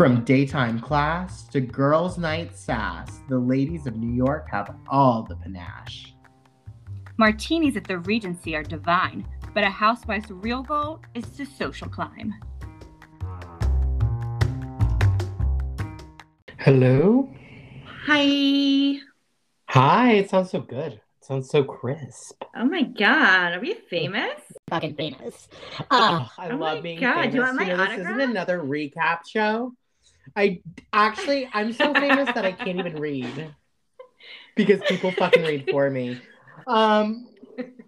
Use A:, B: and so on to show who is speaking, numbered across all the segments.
A: From daytime class to girls' night sass, the ladies of New York have all the panache.
B: Martinis at the Regency are divine, but a housewife's real goal is to social climb.
A: Hello?
C: Hi.
A: Hi, it sounds so good. It sounds so crisp.
C: Oh my god, are we famous?
D: fucking famous.
A: Uh, I
C: oh
A: love
C: my
A: being
C: God,
A: famous.
C: do you want my
A: know, this isn't another recap show. I actually, I'm so famous that I can't even read because people fucking read for me. Um,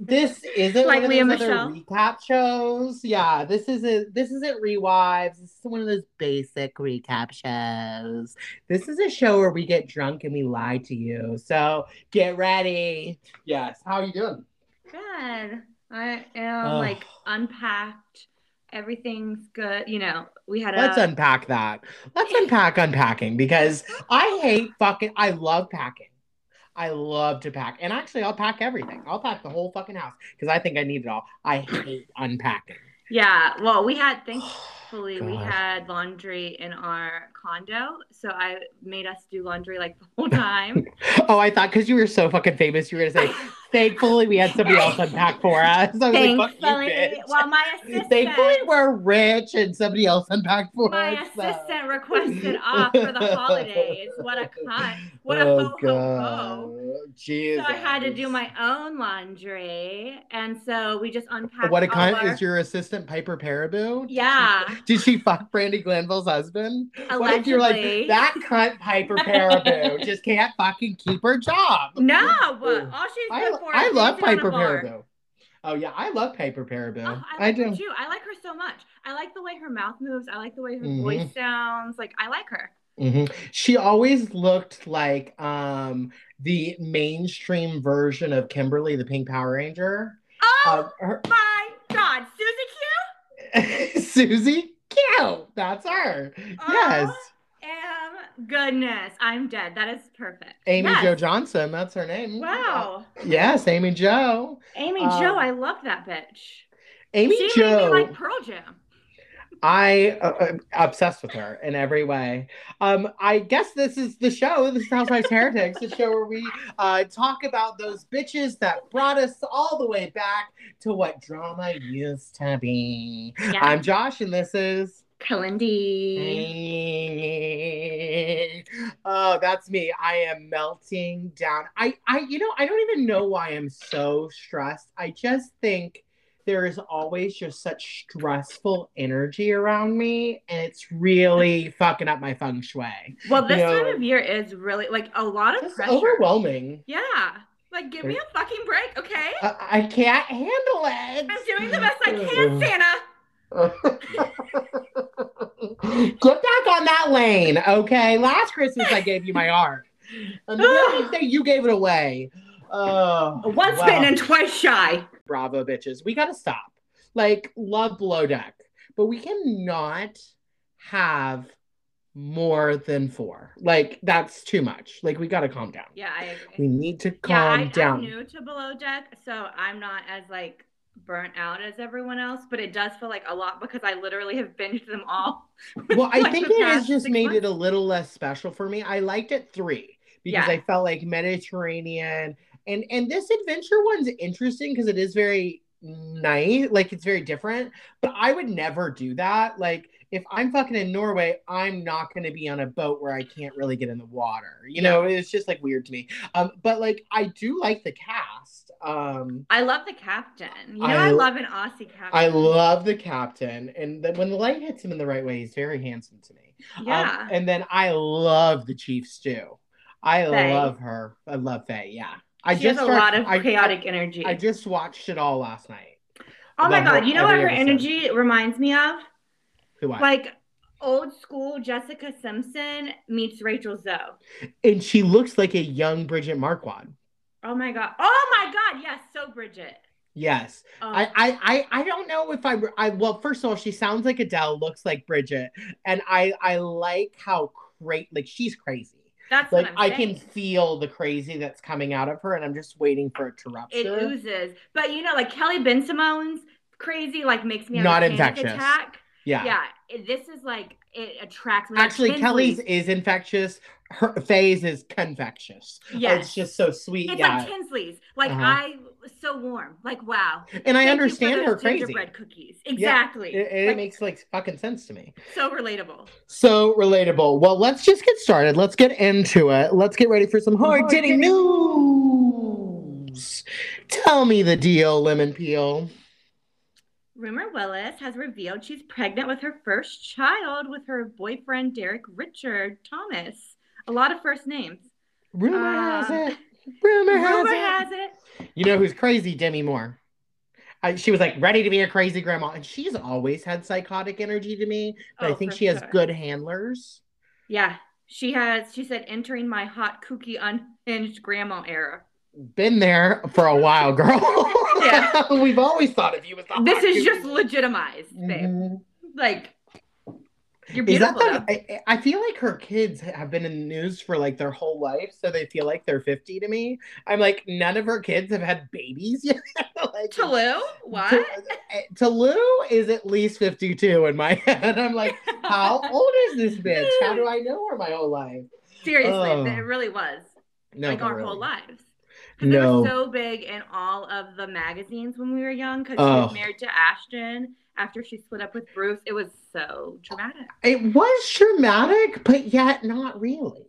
A: this isn't
C: Like
A: one of
C: Leah
A: those other recap shows. Yeah, this isn't. This isn't rewives. This is one of those basic recap shows. This is a show where we get drunk and we lie to you. So get ready. Yes. How are you doing?
C: Good. I am
A: Ugh.
C: like unpacked. Everything's good. You know, we had a
A: Let's unpack that. Let's unpack unpacking because I hate fucking. I love packing. I love to pack, and actually, I'll pack everything. I'll pack the whole fucking house because I think I need it all. I hate unpacking.
C: Yeah, well, we had thankfully we had laundry in our condo, so I made us do laundry like the whole time.
A: Oh, I thought because you were so fucking famous, you were gonna say, "Thankfully, we had somebody else unpack for us." I was like, "Fuck you,
C: Thankfully,
A: bitch."
C: well, my assistant
A: Thankfully, we're rich and somebody else unpacked for
C: my
A: us. so.
C: assistant requested off for the holidays. What a cunt. What a
A: oh,
C: ho ho ho.
A: Jesus.
C: So I had to do my own laundry, and so we just unpacked.
A: What a cunt
C: our-
A: is your assistant Piper Perabo?
C: Yeah,
A: Did she fuck Brandi Glanville's husband?
C: allegedly.
A: If you're like that cunt Piper Perabo just can't fucking keep her job?
C: No, but all she's
A: I,
C: good for
A: I love
C: dancing on a
A: Piper. Perabo. Oh yeah, I love Piper Perabo.
C: Oh, I
A: I, do.
C: too. I like her so much. I like the way her mouth moves. I like the way her
A: Mhm.
C: voice sounds. Like I like her.
A: Mhm. She always looked like um the mainstream version of Kimberly the Pink Power Ranger.
C: Oh
A: Uh, her,
C: my God, Susie Q.
A: Susie Q. That's her. Yes.
C: Am goodness, I'm dead. That is perfect.
A: Amy
C: Yes.
A: Jo Johnson. That's her name.
C: Wow,
A: Yes, Amy Jo.
C: Amy
A: Um,
C: Jo, I love that bitch.
A: Amy
C: she
A: Jo.
C: like Pearl Jam.
A: I uh, uh, obsessed with her in every way. Um, I guess this is the show. This is Housewives Heretics, the show where we uh, talk about those bitches that brought us all the way back to what drama used to be.
C: Yeah.
A: I'm Josh, and this is.
C: Kalindi. Mm.
A: oh, that's me. I am melting down. I, I, you know, I don't even know why I'm so stressed. I just think there is always just such stressful energy around me, and it's really fucking up my feng shui.
C: Well, this
A: You know,
C: time of year is really like a lot of pressure.
A: overwhelming.
C: Yeah. Like, give me a fucking break, okay?
A: I, I can't handle it.
C: I'm doing the best I can, Santa.
A: Get back on that lane, okay? Last Christmas I gave you my art. And the very you gave it away. Oh,
C: Once
A: wow.
C: bitten and twice shy.
A: Bravo, bitches. We gotta stop. Like, love below deck, but we cannot have more than four. Like, that's too much. Like, we gotta calm down.
C: Yeah, I agree.
A: We need to
C: Yeah,
A: calm
C: I,
A: down.
C: I'm new to Below Deck, so I'm not as like burnt out as everyone else, but it does feel like a lot because I literally have binged them all.
A: Well, I
C: like
A: think it has just made it a little less special for me. I liked it three because
C: Yeah.
A: I felt like Mediterranean and and this adventure one's interesting because it is very nice, like it's very different. But I would never do that. Like if I'm fucking in Norway, I'm not going to be on a boat where I can't really get in the water. You know, it's just like weird to me. Um, but like I do like the cast. Um,
C: I love the captain. You know,
A: I-
C: I, love an Aussie captain.
A: I love the captain, and the, when the light hits him in the right way, he's very handsome to me. Um,
C: Yeah.
A: and then I love the chief stew. I
C: Faye.
A: love her. I love Faye. Yeah. I
C: she has a lot of
A: I-
C: chaotic energy.
A: I, just watched it all last night.
C: oh my god,
A: her
C: you know what her
A: episode.
C: energy reminds me of?
A: Who I
C: Like old school Jessica Simpson meets Rachel Zoe.
A: and she looks like a young Bridget Marquardt.
C: Oh my god. Oh my god, yes, so Bridget.
A: Yes.
C: Oh,
A: I, I I I don't know if I I well first of all she sounds like Adele looks like Bridget and I I like how great like she's crazy
C: that's
A: like I
C: saying.
A: can feel the crazy that's coming out of her and I'm just waiting for it to
C: it oozes. But you know, like Kelly Bensimon's crazy, like makes me have
A: Not
C: a panic
A: infectious.
C: attack.
A: Yeah.
C: Yeah, this is like it attracts me.
A: Actually,
C: Like
A: Kelly's is infectious. Her phase is confectious.
C: Yeah.
A: It's just so sweet.
C: It's
A: yeah.
C: like Tinsley's. Like
A: Uh-huh.
C: I so warm. Like wow.
A: and I
C: Thank
A: understand her crazy.
C: Gingerbread cookies. Exactly.
A: It, it
C: Like,
A: makes like fucking sense to me.
C: so relatable.
A: So relatable. Well, let's just get started. Let's get into it. Let's get ready for some hard hitting news. Tell me the deal, Lemon Peel.
C: Rumor Willis has revealed she's pregnant with her first child with her boyfriend Derek Richard Thomas. A lot of first names.
A: Rumor
C: Uh,
A: has it. Rumor, has,
C: Rumor
A: it.
C: has it.
A: You know who's crazy? Demi Moore. I, she was like ready to be a crazy grandma, and she's always had psychotic energy to me. But I
C: Oh,
A: think
C: for
A: she has good handlers.
C: Yeah, she has. She said entering my hot kooky unhinged grandma era.
A: Been there for a while, girl.
C: Yeah.
A: we've always thought of you as the
C: This is just legitimized, babe.
A: Mhm.
C: Like you're beautiful.
A: the, I, I feel like her kids have been in the news for like their whole life, so they feel like they're 50 to me. I'm like, none of her kids have had babies yet. like?
C: What?
A: Eh, is at least 52 in my head. I'm like, how old is this bitch? How do I know her my whole life?
C: Seriously,
A: Oh.
C: it really was.
A: No,
C: like our
A: really.
C: whole lives.
A: No.
C: they were so big in all of the magazines when we were young because she
A: Oh.
C: was married to Ashton after she split up with Bruce. It was so dramatic.
A: It was dramatic, but yet not really.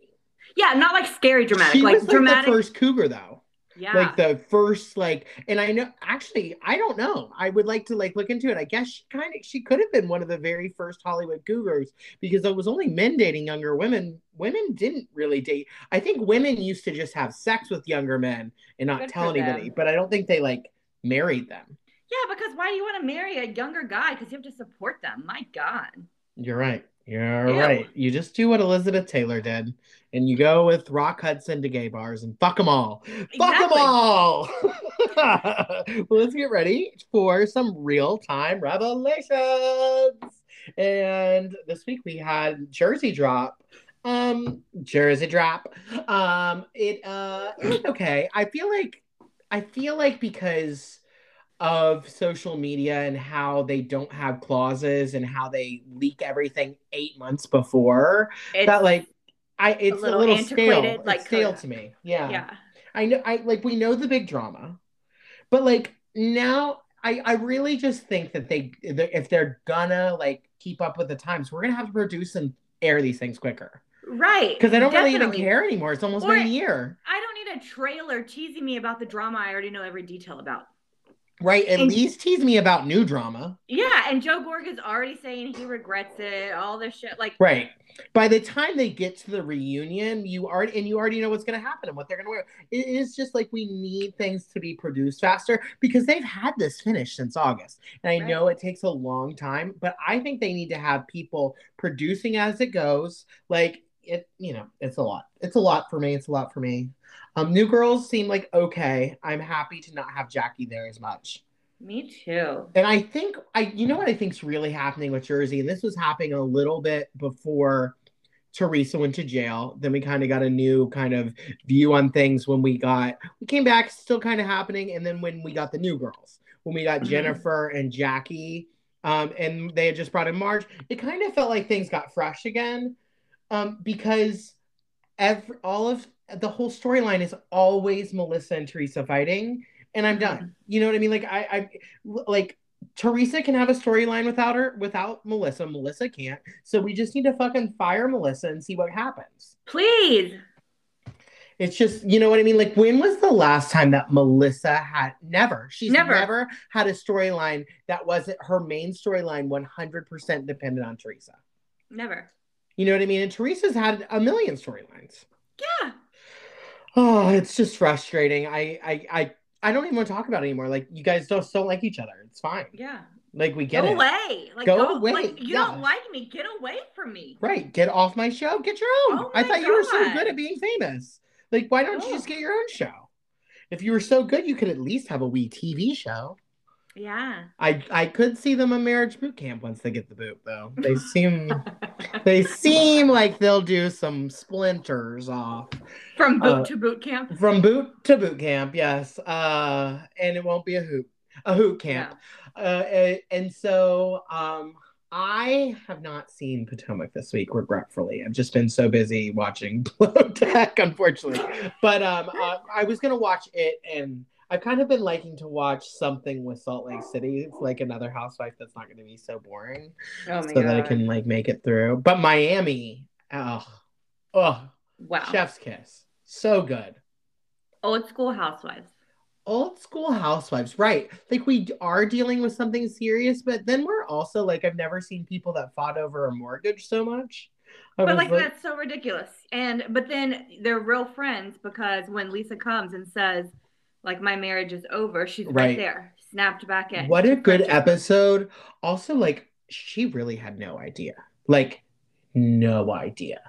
C: Yeah, not like scary dramatic.
A: She
C: like
A: was like
C: dramatic.
A: the first cougar, though.
C: Yeah.
A: like the first like and i know actually i don't know i would like to like look into it i guess she kind of she could have been one of the very first hollywood cougars because it was only men dating younger women women didn't really date i think women used to just have sex with younger men and not
C: Good
A: tell anybody
C: them.
A: but i don't think they like married them
C: yeah, because why do you want to marry a younger guy? Because you have to support them. My God.
A: you're right you're
C: Ew.
A: right you just do what elizabeth taylor did and you go with rock hudson to gay bars and fuck them all Fuck them all. well, let's get ready for some real time revelations. And this week we had Jersey Drop. Um, Jersey Drop. Um, it uh, it was okay. I feel like, I feel like because of social media and how they don't have clauses and how they leak everything eight months before
C: It's,
A: that like I it's a
C: little
A: little, stale.
C: like
A: it's stale to me. Yeah.
C: yeah.
A: I know I like we know the big drama. But like now I I really just think that they if they're gonna like keep up with the times, we're gonna have to produce and air these things quicker.
C: Right.
A: Because I don't really even
C: Definitely.
A: care anymore. It's almost
C: Or-
A: been a year.
C: I don't need a trailer teasing me about the drama I already know every detail about.
A: Right. At
C: And-
A: least tease me about new drama.
C: Yeah, and Joe Gorga's already saying he regrets it, all this shit. Like,
A: Right. By the time they get to the reunion, you already and you already know what's going to happen and what they're going to wear. It is just like we need things to be produced faster because they've had this finished since August. And I
C: Right.
A: know it takes a long time, but I think they need to have people producing as it goes. Like it, you know, it's a lot. It's a lot for me. It's a lot for me. Um, New Girls seem like okay. I'm happy to not have Jackie there as much.
C: me too.
A: And I think I you know what I think's really happening with Jersey, and this was happening a little bit before Teresa went to jail. Then we kind of got a new kind of view on things when we got we came back, still kind of happening, and then when we got the new girls, when we got
C: Mhm.
A: Jennifer and Jackie, um, and they had just brought in Marge, it kind of felt like things got fresh again, um, because every all of the whole storyline is always Melissa and Teresa fighting, and I'm done. Mm-hmm. You know what I mean? Like I, I like Teresa can have a storyline without her, without Melissa. Melissa can't. So we just need to fucking fire Melissa and see what happens.
C: Please.
A: It's just, you know what I mean? Like, when was the last time that Melissa had never? She's
C: Never.
A: never, had a storyline that wasn't her main storyline 100% dependent on Teresa.
C: Never.
A: You know what I mean? And Teresa's had a million storylines.
C: Yeah.
A: Oh, it's just frustrating. I, I, I, I don't even want to talk about it anymore. Like, you guys don't, don't like each other. It's fine.
C: Yeah.
A: Like, we get
C: go
A: it.
C: away. Like,
A: Go
C: go,
A: away,
C: Like, you
A: yeah.
C: don't like me. Get away from me.
A: Right. Get off my show. Get your own.
C: Oh
A: I thought you were so good at being famous. Like, why don't you just get your own show? If you were so good, you could at least have a wee TV show.
C: Yeah.
A: I I could see them a marriage boot camp once they get the boot, though. They seem they seem like they'll do some splinters off
C: From boot
A: Uh,
C: to boot camp.
A: from boot to boot camp. Yes, uh, and it won't be a hoop a hoot camp. Uh, and, and so um, I have not seen Potomac this week, regretfully. I've just been so busy watching Blow Deck, unfortunately. But um, uh, I was gonna watch it, and I've kind of been liking to watch something with Salt Lake City, It's like another housewife that's not gonna be so boring,
C: Oh
A: so
C: god.
A: that I can like make it through. But Miami, oh, oh,
C: wow.
A: Chef's kiss, so good.
C: Old school housewives.
A: old school housewives right like we are dealing with something serious but then we're also like i've never seen people that fought over a mortgage so much I
C: But
A: was
C: like that's so ridiculous. And but then they're real friends because when Lisa comes and says, like my marriage is over, she's right,
A: Right.
C: there, snapped back in.
A: what a good episode also like she really had no idea like no idea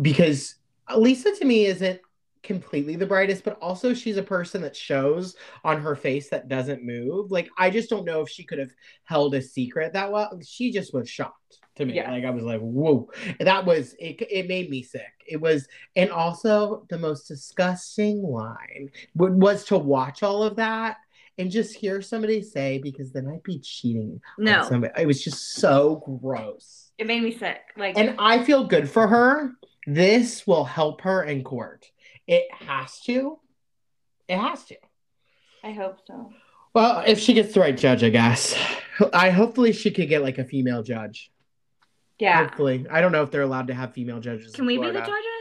A: because lisa to me isn't completely the brightest but also she's a person that shows on her face that doesn't move like i just don't know if she could have held a secret that well she just was shocked to me
C: Yeah.
A: like i was like whoa that was it it made me sick it was and also the most disgusting line was to watch all of that and just hear somebody say because then I'd be cheating.
C: No,
A: somebody. It was just so gross.
C: it made me sick. Like
A: And I feel good for her. This will help her in court. It has to. It has to.
C: I hope so.
A: Well, if she gets the right judge, I guess. I hopefully she could get like a female judge.
C: Yeah.
A: Hopefully, I don't know if they're allowed to have female judges.
C: Can
A: in
C: we be the judges?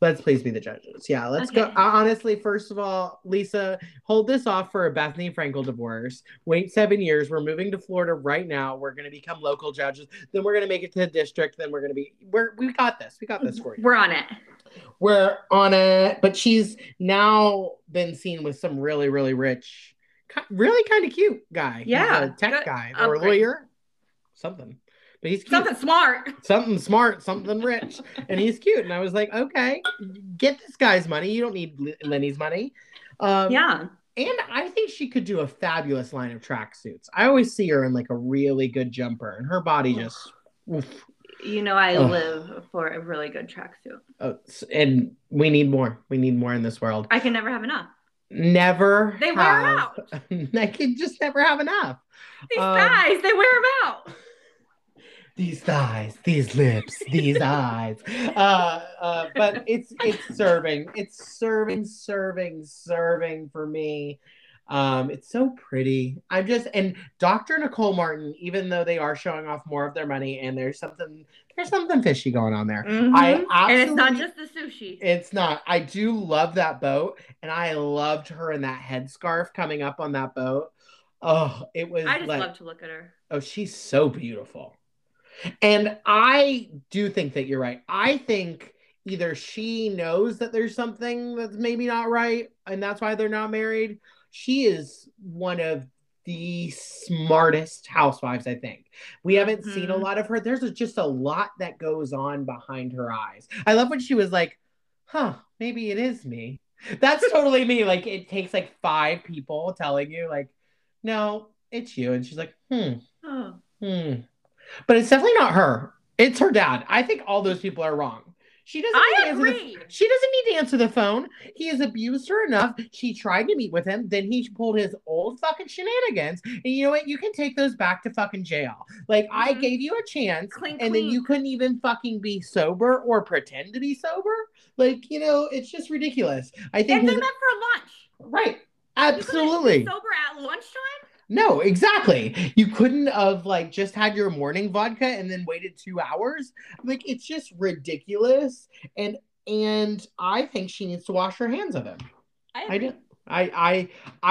A: Let's please be the judges. Yeah, let's go.
C: Okay.
A: Uh, honestly, first of all, Lisa, hold this off for a Bethenny Frankel divorce. Wait seven years. We're moving to Florida right now. We're going to become local judges. Then we're going to make it to the district. Then we're going to be. We're we got this. We got this for you.
C: We're on it.
A: We're on it. But she's now been seen with some really really rich, really kind of cute guy.
C: Yeah,
A: a tech guy or lawyer, something. But he's cute
C: Something smart.
A: something smart, something rich, and he's cute. And I was like, okay, get this guy's money. You don't need Lenny's money. Um,
C: Yeah.
A: And I think she could do a fabulous line of tracksuits. I always see her in like a really good jumper, and her body just. oof.
C: You know I
A: Ugh.
C: live for a really good tracksuit.
A: Oh, and we need more. We need more in this world.
C: I can never have enough.
A: Never.
C: They wear
A: have,
C: out.
A: I can just never have enough.
C: These
A: Um,
C: guys, they wear them out.
A: These thighs, these lips, these eyes. Uh, uh, but it's it's serving, it's serving, serving, serving for me. Um, it's so pretty. I'm just and Dr. Nicole Martin, even though they are showing off more of their money, and there's something there's something fishy going on there.
C: Mhm.
A: I
C: and it's not just the sushi.
A: It's not. I do love that boat, and I loved her in that headscarf coming up on that boat. Oh, it was
C: I just
A: like
C: love to look at her.
A: Oh, she's so beautiful. And I do think that you're right. I think either she knows that there's something that's maybe not right, and that's why they're not married. She is one of the smartest housewives, I think. We haven't seen a
C: Mhm.
A: lot of her. There's just a lot that goes on behind her eyes. I love when she was like, huh, maybe it is me. That's totally me. Like, it takes like five people telling you, like, no, it's you. And she's like, hmm,
C: Oh.
A: Hmm. But it's definitely not her. It's her dad. I think all those people are wrong. She doesn't. need
C: I
A: to answer the-
C: agree.
A: she doesn't need to answer the phone. He has abused her enough. She tried to meet with him. Then he pulled his old fucking shenanigans. And you know what? You can take those back to fucking jail. Like I
C: Mhm.
A: gave you a chance,
C: Clean,
A: and then you couldn't even fucking be sober or pretend to be sober. Like you know, it's just ridiculous. I think
C: And they met for lunch.
A: right. Absolutely.
C: be sober at lunchtime.
A: No, exactly. You couldn't have like just had your morning vodka and then waited two hours. Like it's just ridiculous. And and I think she needs to wash her hands of him.
C: I,
A: I do. I I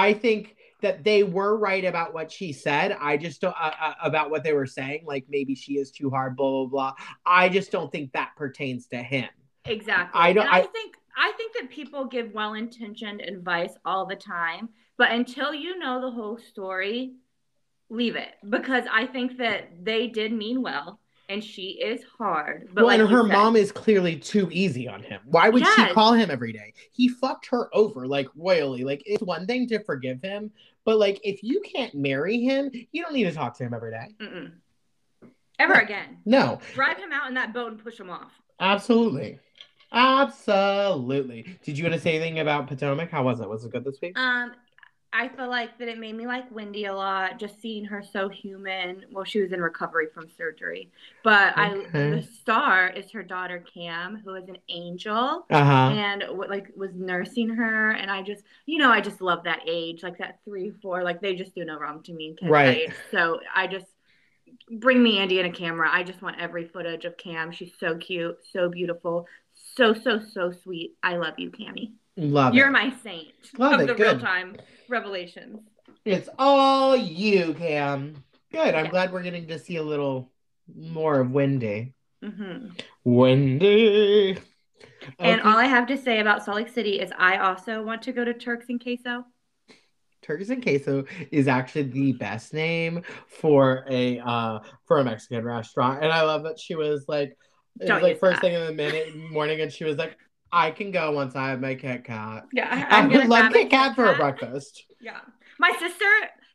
A: I think that they were right about what she said. I just don't uh, uh, about what they were saying. Like maybe she is too hard. Blah blah blah. I just don't think that pertains to him.
C: Exactly.
A: I don't-
C: I,
A: I-
C: think I think that people give well-intentioned advice all the time, but until you know the whole story, leave it because I think that they did mean well, and she is hard. But
A: well,
C: like
A: and her
C: said-
A: mom is clearly too easy on him. Why would she call him every day? He fucked her over like royally. Like it's one thing to forgive him, but like if you can't marry him, you don't need to talk to him every day.
C: Mm-mm. ever
A: No.
C: again.
A: No,
C: Drive him out in that boat and push him off.
A: absolutely, absolutely. Did you want to say anything about Potomac? How was it? Was it good this week?
C: Um, I feel like that it made me like Wendy a lot, just seeing her so human. Well, she was in recovery from surgery, but I the star is her daughter Cam, who is an angel
A: Uh huh.
C: and w- like was nursing her, and I just, you know, I just love that age, like that three, four, like they just do no wrong to me. Kids
A: Right.
C: Age. So I just bring me Andy and a camera. I just want every footage of Cam. She's so cute, so beautiful, so so so sweet. I love you, Cammy.
A: Love
C: You're
A: it.
C: my saint
A: Love
C: of
A: it,
C: the
A: good.
C: real time revelations.
A: It's all you, Cam. Good. I'm
C: Yeah.
A: glad we're getting to see a little more of Wendy.
C: hmm
A: Wendy.
C: And
A: Okay.
C: all I have to say about Salt Lake City is I also want to go to Turks and Queso.
A: Turks and Queso is actually the best name for a uh for a Mexican restaurant. And I love that she was like it
C: Don't
A: was like
C: use
A: first
C: that.
A: thing in the minute morning and she was like, I can go once I have my Kit Kat.
C: Yeah,
A: I
C: I'm
A: would love Kit Kat for a breakfast.
C: Yeah. My sister,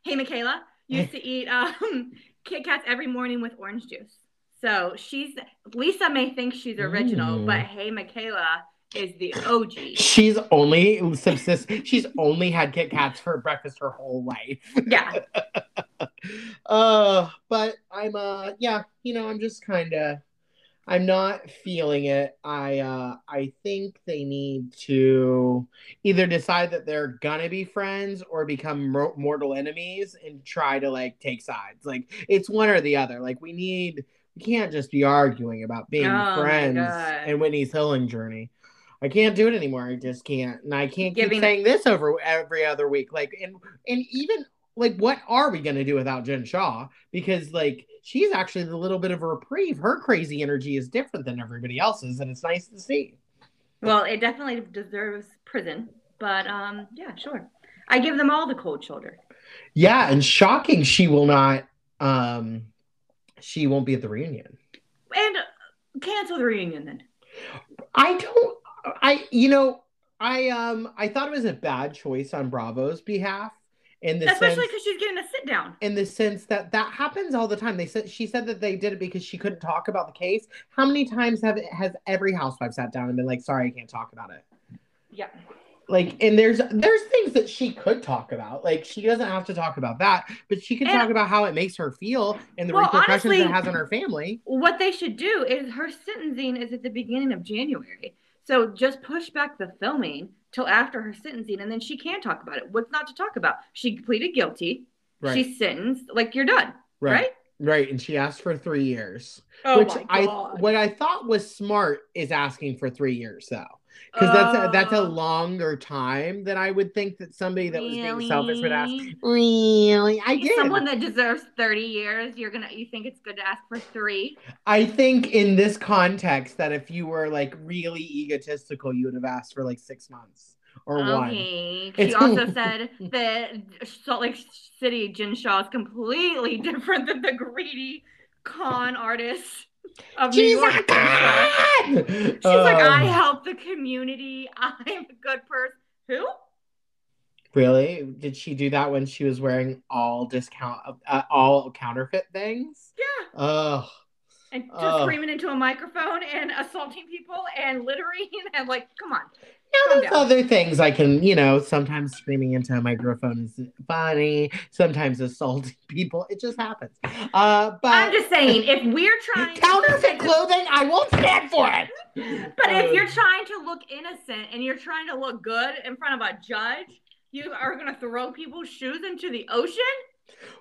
C: hey Michaela, used to eat um Kit Kats every morning with orange juice. So she's Lisa may think she's original,
A: Mm.
C: but hey Michaela is the OG.
A: She's only subsist she's only had Kit Kats for breakfast her whole life.
C: Yeah.
A: uh but i'm uh yeah you know i'm just kind of i'm not feeling it i uh i think they need to either decide that they're gonna be friends or become mor- mortal enemies and try to like take sides like it's one or the other like we need we can't just be arguing about being
C: Oh
A: friends and whitney's healing journey I can't do it anymore. I just can't, and I can't keep
C: Giving-
A: saying this over every other week. Like, and and even like what are we going to do without Jen Shaw? Because like she's actually the little bit of a reprieve. Her crazy energy is different than everybody else's, and it's nice to see.
C: Well, it definitely deserves prison. But um yeah, sure. I give them all the cold shoulder.
A: Yeah, and shocking, she will not. Um, she won't be at the reunion.
C: And cancel the reunion then.
A: I don't. I you know I um I thought it was a bad choice on Bravo's behalf in the
C: Especially because she's getting a sit down.
A: in the sense that that happens all the time. They said she said that they did it because she couldn't talk about the case. How many times have has every housewife sat down and been like, "Sorry, I can't talk about it."
C: Yeah.
A: Like, and there's there's things that she could talk about. Like, she doesn't have to talk about that, but she can
C: And-
A: talk about how it makes her feel and the
C: Well,
A: repercussions
C: honestly-
A: it has on her family.
C: What they should do is her sentencing is at the beginning of January. So just push back the filming till after her sentencing and then she can talk about it. What's not to talk about? She pleaded guilty.
A: Right,
C: She's sentenced. Like you're done.
A: right,
C: Right?
A: right. And she asked for three years,
C: Oh
A: which I what I thought was smart is asking for three years though. Because that's a, that's a
C: Oh.
A: longer time than I would think that somebody that was being selfish would ask.
C: Really?
A: Really, I did.
C: Someone that deserves 30 years, you're gonna you think it's good to ask for three?
A: I think in this context that if you were like really egotistical, you would have asked for like six months or one.
C: Okay. She also said that Salt Lake City Jen Shaw is completely different than the greedy con artist of New
A: She's
C: York.
A: a god.
C: She's like, I
A: Um,
C: help the community. I'm a good person. Who?
A: Really? Did she do that when she was wearing all discount, uh, all counterfeit things?
C: Yeah.
A: Oh,
C: And just
A: Oh.
C: screaming into a microphone and assaulting people and littering and like, come on.
A: Now there's
C: down.
A: other things I can, you know, sometimes screaming into a microphone is funny. Sometimes assaulting people, it just happens. Uh, but
C: I'm just saying, if we're trying
A: counterfeit clothing, I won't stand for it.
C: But
A: Uh,
C: if you're trying to look innocent and you're trying to look good in front of a judge, you are going to throw people's shoes into the ocean?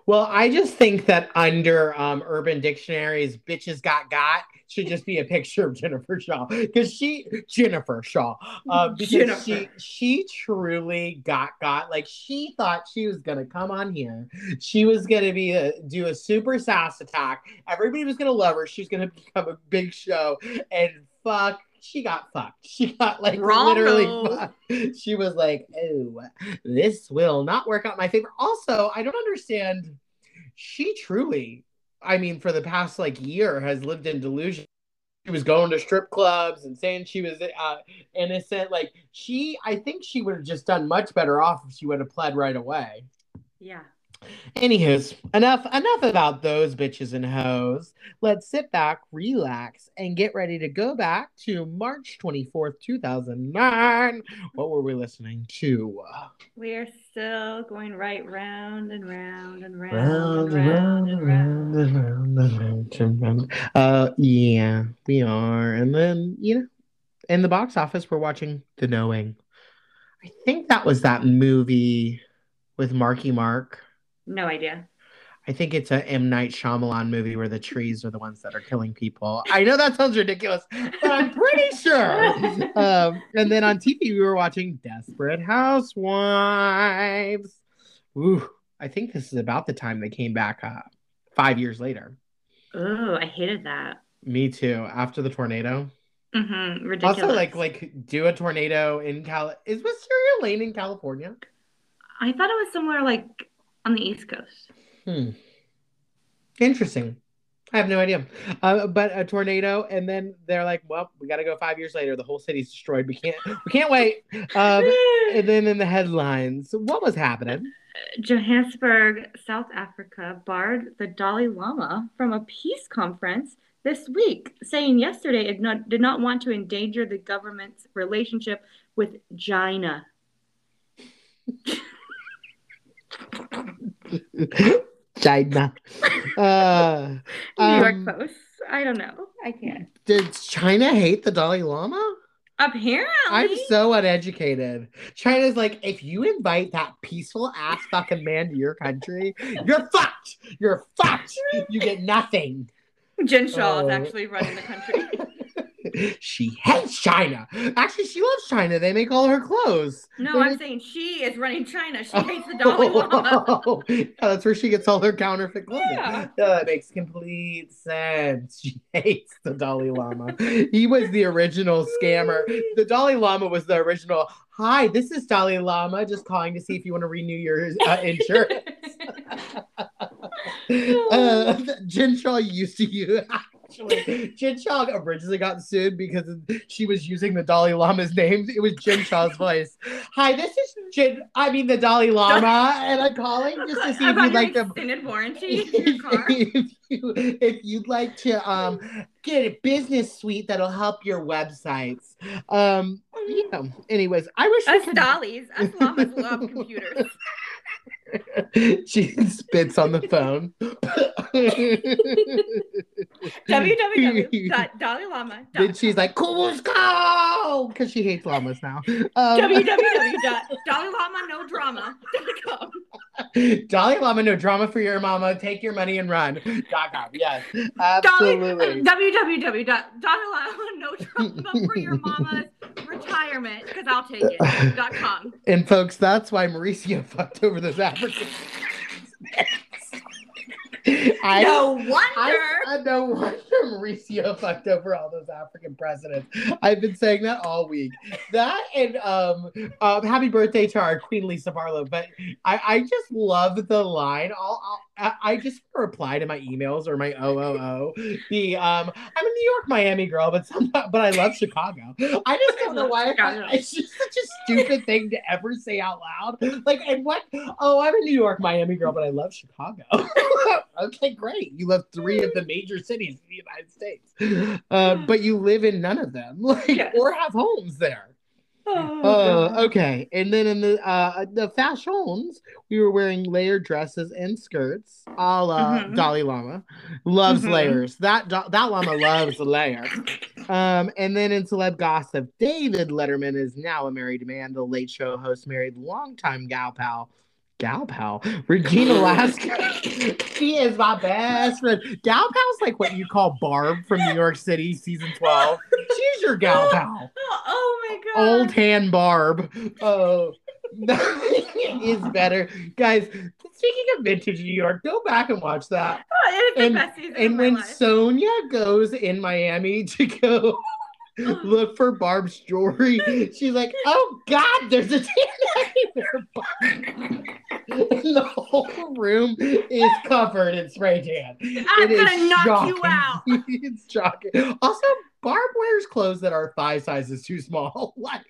A: Well, I just think that under um, Urban Dictionary's "bitches got got" should just be a picture of Jennifer Shaw because she Jennifer Shaw uh, because
C: Jennifer.
A: she she truly got got like she thought she was gonna come on here, she was gonna be a, do a super sass attack, everybody was gonna love her, she's gonna become a big show, and fuck. She got fucked. She got like
C: Wrong
A: literally fucked. She was like, "Oh, this will not work out in my favor." Also, I don't understand. She truly, I mean, for the past like year, has lived in delusion. She was going to strip clubs and saying she was uh, innocent. Like she, I think she would have just done much better off if she would have pled right away.
C: Yeah.
A: Anywho's enough enough about those bitches and hoes. Let's sit back, relax, and get ready to go back to March 24th, 2009. What were we listening to?
C: We're still going right round and round and round, and round and round.
A: and round and round and round. Uh yeah, we are. And then, you know, in the box office, we're watching The Knowing. I think that was that movie with Marky Mark.
C: No idea.
A: I think it's a M Night Shyamalan movie where the trees are the ones that are killing people. I know that sounds ridiculous, but I'm pretty sure. Um, and then on TV we were watching Desperate Housewives. Ooh, I think this is about the time they came back uh, five years later.
C: Oh, I hated that.
A: Me too. After the tornado.
C: Mm-hmm. Ridiculous.
A: Also, like like do a tornado in Cal. Is Wisteria Lane in California?
C: I thought it was somewhere like on the East Coast.
A: Hmm. Interesting. I have no idea. Uh, but a tornado, and then they're like, "Well, we got to go five years later. The whole city's destroyed. We can't. We can't wait." Um, and then in the headlines, what was happening?
C: Johannesburg, South Africa, barred the Dalai Lama from a peace conference this week, saying yesterday it not, did not want to endanger the government's relationship with China.
A: China. Uh,
C: New York
A: um,
C: Post. I don't know. I can't.
A: Did China hate the Dalai Lama?
C: Apparently.
A: I'm so uneducated. China's like, if you invite that peaceful ass fucking man to your country, you're fucked. You're fucked. You get nothing.
C: Jen Shaw
A: Oh.
C: is actually running the country.
A: she hates China. Actually, she loves China. They make all her clothes.
C: No, I'm saying she is running China. She hates the Dalai Lama.
A: yeah, that's where she gets all her counterfeit clothing.
C: Yeah.
A: That makes complete sense. She hates the Dalai Lama. he was the original scammer. The Dalai Lama was the original. Hi, this is Dalai Lama. Just calling to see if you want to renew your uh, insurance. uh, Jen Shaw used to use. Actually, Jen Shaw originally got sued because she was using the Dalai Lama's name. It was Jen Shaw's voice. Hi, this is Jen. I mean the Dalai Lama, and I'm calling just to see if you'd like to
C: extended warranty for your car.
A: if, you, if you'd like to um, get a business suite that'll help your websites. Um, you know, anyways, I wish
C: Us
A: could-
C: dollies, us llamas love computers.
A: she spits on the phone.
C: www.dallylama.com.
A: then she's like, Cusco! Because she hates llamas now. Um,
C: www.dallylama.no-drama.com.
A: Dalai Lama, no drama for your mama. Take your money and run. Dot com. Yes,
C: Dolly,
A: absolutely.
C: www.dallylama.no-drama for your mama's retirement, because I'll take it. dot com.
A: And folks, that's why Mauricio fucked over those Africans. I,
C: no wonder.
A: I, I no wonder Mauricio fucked over all those African presidents. I've been saying that all week. That and um, um happy birthday to our Queen Lisa Barlow. But I, I just love the line. I'll, I'll I- just reply to my emails or my OOO. The um, I'm a New York, Miami girl, but some, but I love Chicago. I just don't know why. It's just such a stupid thing to ever say out loud. Like, and what? Oh, I'm a New York, Miami girl, but I love Chicago. okay, great. You love three of the major cities in the United States, uh, but you live in none of them, like,
C: Yes.
A: or have homes there.
C: Oh,
A: Uh, okay, and then in the uh the fashions, we were wearing layered dresses and skirts, a la
C: Mhm.
A: Dalai Lama. Loves
C: Mhm.
A: layers. That that llama loves a layer. Um, and then in celeb gossip, David Letterman is now a married man. The Late Show host married longtime gal pal. Gal pal, Regina Lasko. she is my best friend. Gal pal's like what you call Barb from New York City, season 12. She's your gal oh, pal
C: Oh, oh my God.
A: old hand Barb. Oh, nothing is better, guys. Speaking of vintage New York, go back and watch that.
C: Oh, it is the
A: And-
C: best season
A: And when
C: life.
A: Sonja goes in Miami to go look for Barb's jewelry, she's like, "Oh God, there's a tan everywhere." The whole room is covered in spray tan.
C: I'm
A: It
C: gonna knock you out.
A: it's shocking. Also, Barb wears clothes that are five sizes too small. Like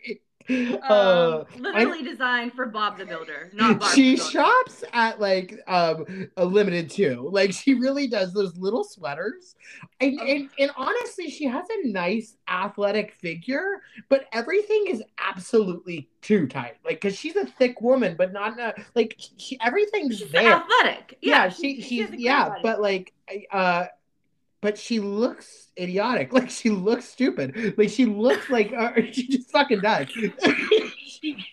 C: Um, literally designed for Bob the Builder, not Bob
A: she shops at like um a limited too. Like she really does those little sweaters. And,
C: Oh.
A: and and honestly, she has a nice athletic figure, but everything is absolutely too tight. Like because she's a thick woman, but not a, like she everything's
C: She's
A: there.
C: athletic.
A: Yeah,
C: Yeah,
A: she,
C: she
A: she's
C: has a great
A: yeah,
C: body.
A: but like uh but she looks idiotic. Like she looks stupid. Like she looks like uh, she just fucking does. She-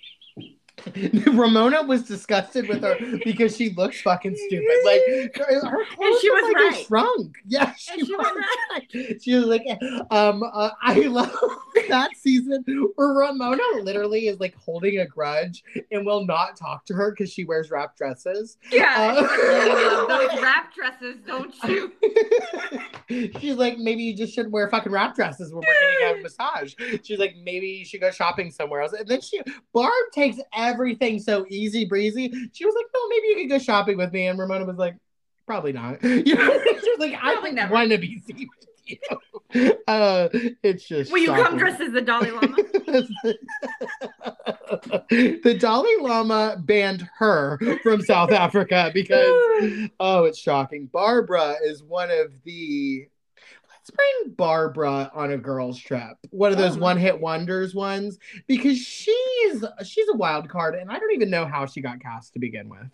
A: Ramona was disgusted with her because she looks fucking stupid. Like her, her clothes
C: she was
A: like
C: right.
A: shrunk. Yeah, she,
C: she
A: was.
C: was
A: right. She was like, um, uh, I love that season where Ramona literally is like holding a grudge and will not talk to her because she wears wrap dresses.
C: yeah,
A: Uh,
C: she's like, "You love those wrap dresses, don't you?
A: She's like, maybe you just shouldn't wear fucking wrap dresses when we're getting a massage. She's like, maybe you should go shopping somewhere else. And then she, Barb takes everything so easy breezy. She was like, no, maybe you could go shopping with me. And Ramona was like, probably not. You know, she was like, I don't want to be seen with you. Uh, it's just.
C: Will you come
A: shocking.
C: dressed as the Dalai Lama?
A: the Dalai Lama banned her from South Africa because oh, it's shocking. Barbara is one of the let's bring Barbara on a girls trip. One of those
C: Oh.
A: one-hit wonders ones because she's she's a wild card and I don't even know how she got cast to begin with.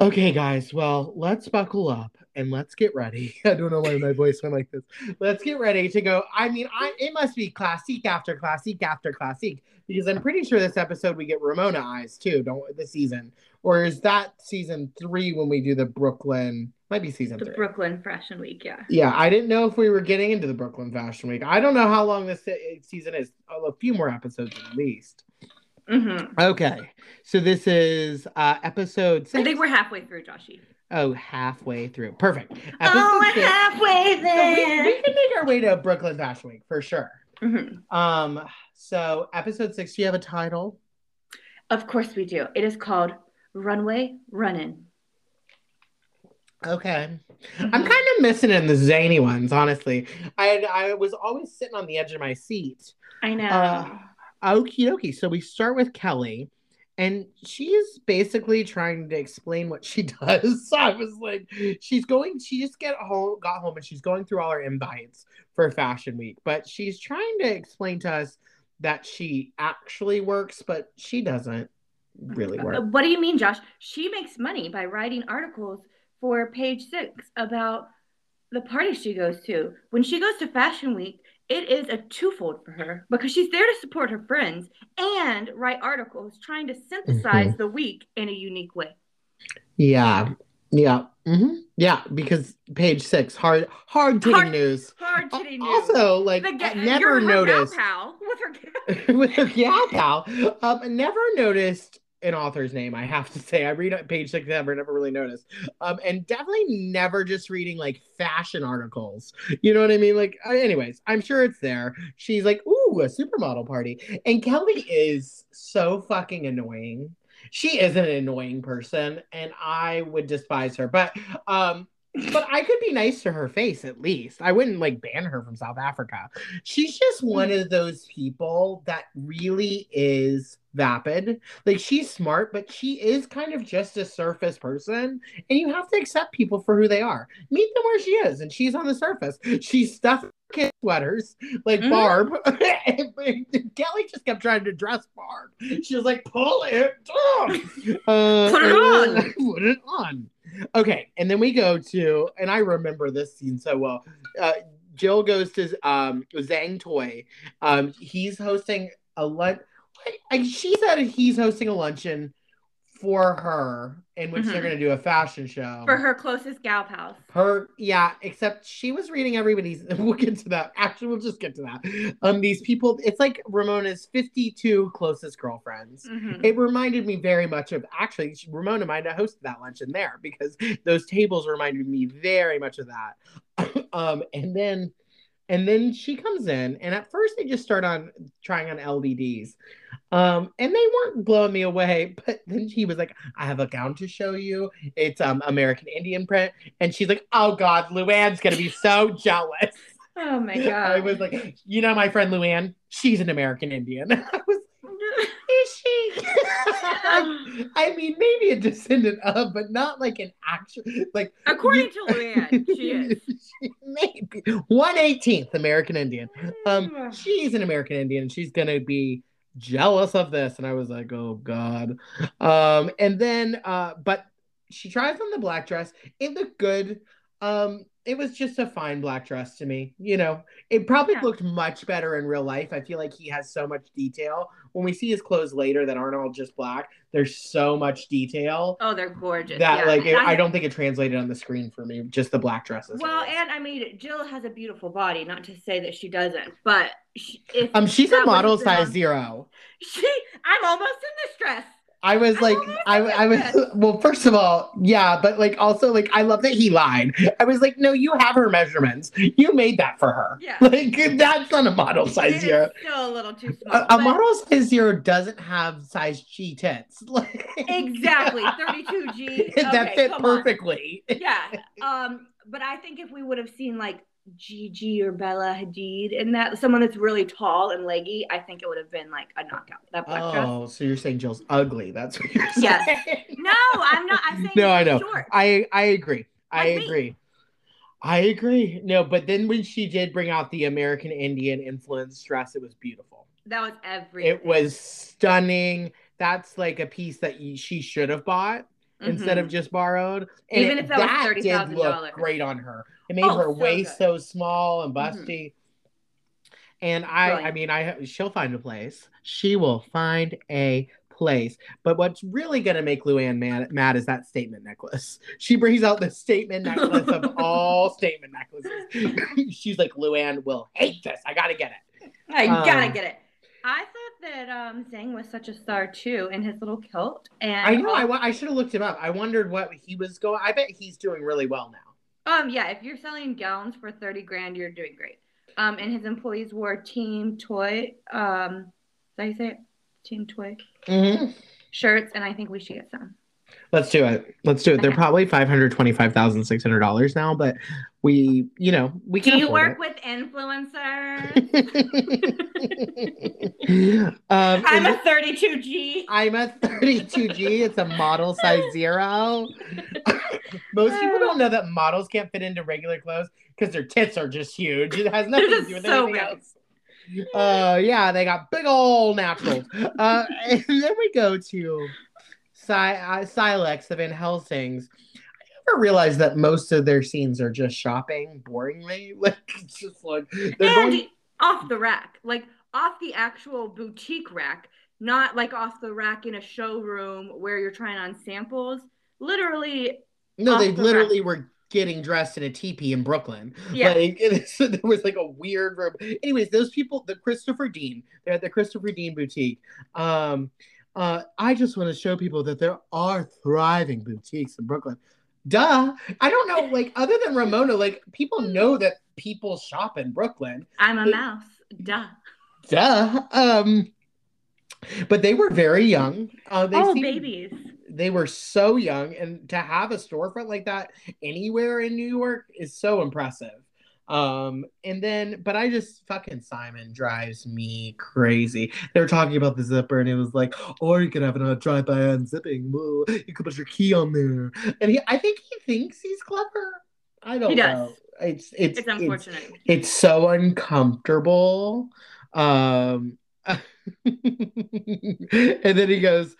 A: Okay, guys, well, let's buckle up and let's get ready. I don't know why my voice went like this. Let's get ready to go. I mean, I it must be classic after classic after classic because I'm pretty sure this episode we get Ramona eyes too, don't this season. Or is that season three when we do the Brooklyn? Might be season
C: the
A: three.
C: Brooklyn Fashion Week, yeah.
A: yeah, I didn't know if we were getting into the Brooklyn Fashion Week. I don't know how long this season is. A few more episodes at least.
C: Mm-hmm.
A: Okay, so this is uh episode six.
C: I think we're halfway through, Joshy.
A: Oh, halfway through. Perfect.
C: oh, we're
A: six.
C: halfway
A: So
C: there.
A: we, we can make our way to Brooklyn Fashion Week for sure.
C: Mhm.
A: Um, so episode six, do you have a title?
C: Of course we do. It is called Runway Runnin'.
A: Okay. I'm kind of missing in the zany ones, honestly. I I was always sitting on the edge of my seat.
C: I know.
A: Uh, Okie dokie. So we start with Kelly, and she's basically trying to explain what she does. So I was like, she's going, she just get home, got home, and she's going through all her invites for Fashion Week, but she's trying to explain to us that she actually works, but she doesn't really
C: Uh,
A: work.
C: What do you mean, Josh? She makes money by writing articles for page six about the party she goes to. When she goes to Fashion Week, it is a twofold for her because she's there to support her friends and write articles trying to synthesize the week in a unique way.
A: Yeah, yeah, hmm yeah. Because page six, hard, hard
C: Hard-
A: news.
C: Hard hitting news.
A: Also, like,
C: The ga-
A: never noticed.
C: pal with her gal-
A: with her gal pal. Um, never noticed an author's name. I have to say, I read page six, never, never really noticed. Um, and definitely never just reading like fashion articles. You know what I mean? Like, uh, anyways, I'm sure it's there. She's like, ooh, a supermodel party, and Kelly is so fucking annoying. She is an annoying person, and I would despise her. But um, but I could be nice to her face at least. I wouldn't like ban her from South Africa. She's just one of those people that really is vapid. Like she's smart, but she is kind of just a surface person. And you have to accept people for who they are. Meet them where she is, and she's on the surface. She's stuffed kid sweaters like
C: Mhm.
A: Barb. Kelly just kept trying to dress Barb. She was like, pull it. Uh,
C: Put it on.
A: Put it on. Okay, and then we go to, and I remember this scene so well. Uh, Jill goes to um, Zang Toi. Um, he's hosting a lunch. She said he's hosting a luncheon for her in which they're
C: Mhm.
A: going to do a fashion show
C: for her closest gal pals.
A: her yeah except she was reading everybody's we'll get to that actually we'll just get to that um these people it's like ramona's 52 closest girlfriends
C: Mhm.
A: it reminded me very much of actually ramona might have hosted that luncheon there because those tables reminded me very much of that um and then and then she comes in and at first they just start on trying on lbds um and they weren't blowing me away but then she was like i have a gown to show you it's um american indian print and she's like oh god luann's gonna be so jealous
C: Oh my god.
A: i was like you know my friend luann she's an american indian i was Is she? I, I mean, maybe a descendant of, but not like an actual like.
C: According to Luann, she is.
A: She maybe one eighteenth American Indian. Um, she's an American Indian, and she's gonna be jealous of this. And I was like, oh god. Um, and then, uh, but she tries on the black dress. It looked good. Um, it was just a fine black dress to me. You know, it probably
C: Yeah.
A: looked much better in real life. I feel like he has so much detail. When we see his clothes later that aren't all just black, there's so much detail
C: Oh, they're gorgeous.
A: that
C: yeah.
A: like it,
C: And
A: I don't think it translated on the screen for me. Just the black dresses.
C: Well, and I mean, Jill has a beautiful body. Not to say that she doesn't, but she, if
A: um, she's a model size zero.
C: She, I'm almost in this dress.
A: I was like,
C: almost
A: I, I was well. First of all, yeah, but like also like I love that he lied. I was like, no, you have her measurements. You made that for her.
C: Yeah.
A: Like that's not a model size zero.
C: still a little too small.
A: A, a model size zero doesn't have size G tits. Like
C: Exactly, 32G.
A: that fit
C: come on.
A: perfectly.
C: Yeah. Um, but I think if we would have seen like Gigi or Bella Hadid and that someone that's really tall and leggy, I think it would have been like a knockout. That black dress.
A: Oh, so you're saying Jill's ugly? That's what you're saying.
C: Yes. No, I'm not. I'm saying
A: No, I know.
C: short.
A: I I agree. I
C: me.
A: agree. I agree. No, but then when she did bring out the American Indian influence dress, it was beautiful.
C: That was everything.
A: It was stunning. That's like a piece that you, she should have bought instead
C: Mhm.
A: of just borrowed. And
C: Even if that was
A: did
C: $30,000.
A: look great on her. It made
C: Oh,
A: her
C: so
A: waist
C: good.
A: so small and
C: Mhm.
A: busty. And I, I mean, I she'll find a place. She will find a place. But what's really gonna make Luann mad, mad is that statement necklace. She brings out the statement necklace of all statement necklaces. She's like, Luann will hate this. I gotta get it.
C: I gotta
A: Um,
C: get it. I thought that um, Zang was such a star too in his little kilt. And
A: I know. I, I should have looked him up. I wondered what he was going. I bet he's doing really well now.
C: Um, yeah, if you're selling gowns for 30 grand, you're doing great. Um, and his employees wore Team Toi. Um, how you say it? Team Toi
A: Mm-hmm.
C: shirts, and I think we should get some.
A: Let's do it. Let's do it. They're probably five hundred twenty-five thousand six hundred dollars now, but we, you know, we can.
C: Do
A: you
C: work with influencers?
A: um,
C: I'm a 32G.
A: I'm a 32G. It's a model size zero. Most people don't know that models can't fit into regular clothes because their tits are just huge. It has nothing to do with
C: so
A: anything
C: big.
A: else. Uh, yeah, they got big old naturals. Uh, and then we go to uh, Silex, the Van Helsings. I never realized that most of their scenes are just shopping boringly. Like, it's just like they're
C: and
A: going
C: off the rack, like off the actual boutique rack, not like off the rack in a showroom where you're trying on samples. Literally,
A: No, they
C: the
A: literally were getting dressed in a teepee in Brooklyn.
C: yeah.
A: Like, so there was like a weird room. Anyways, those people, the Christopher Dean, they're at the Christopher Dean boutique. Um, uh, I just want to show people that there are thriving boutiques in Brooklyn. Duh. I don't know, like, other than Ramona, like, people know that people shop in Brooklyn.
C: I'm a mouse. Duh.
A: Duh. Um, but they were very young. Uh, they
C: oh,
A: seemed-
C: babies.
A: They were so young and to have a storefront like that anywhere in new york is so impressive. Um and then but i just fucking simon drives me crazy. They were talking about the zipper and it was like or you could have it on a drive-by unzipping. Whoa, you could put your key on there. And he i think he thinks he's clever. I don't
C: He does.
A: know. It's it's
C: It's unfortunate.
A: it's so uncomfortable. Um and then he goes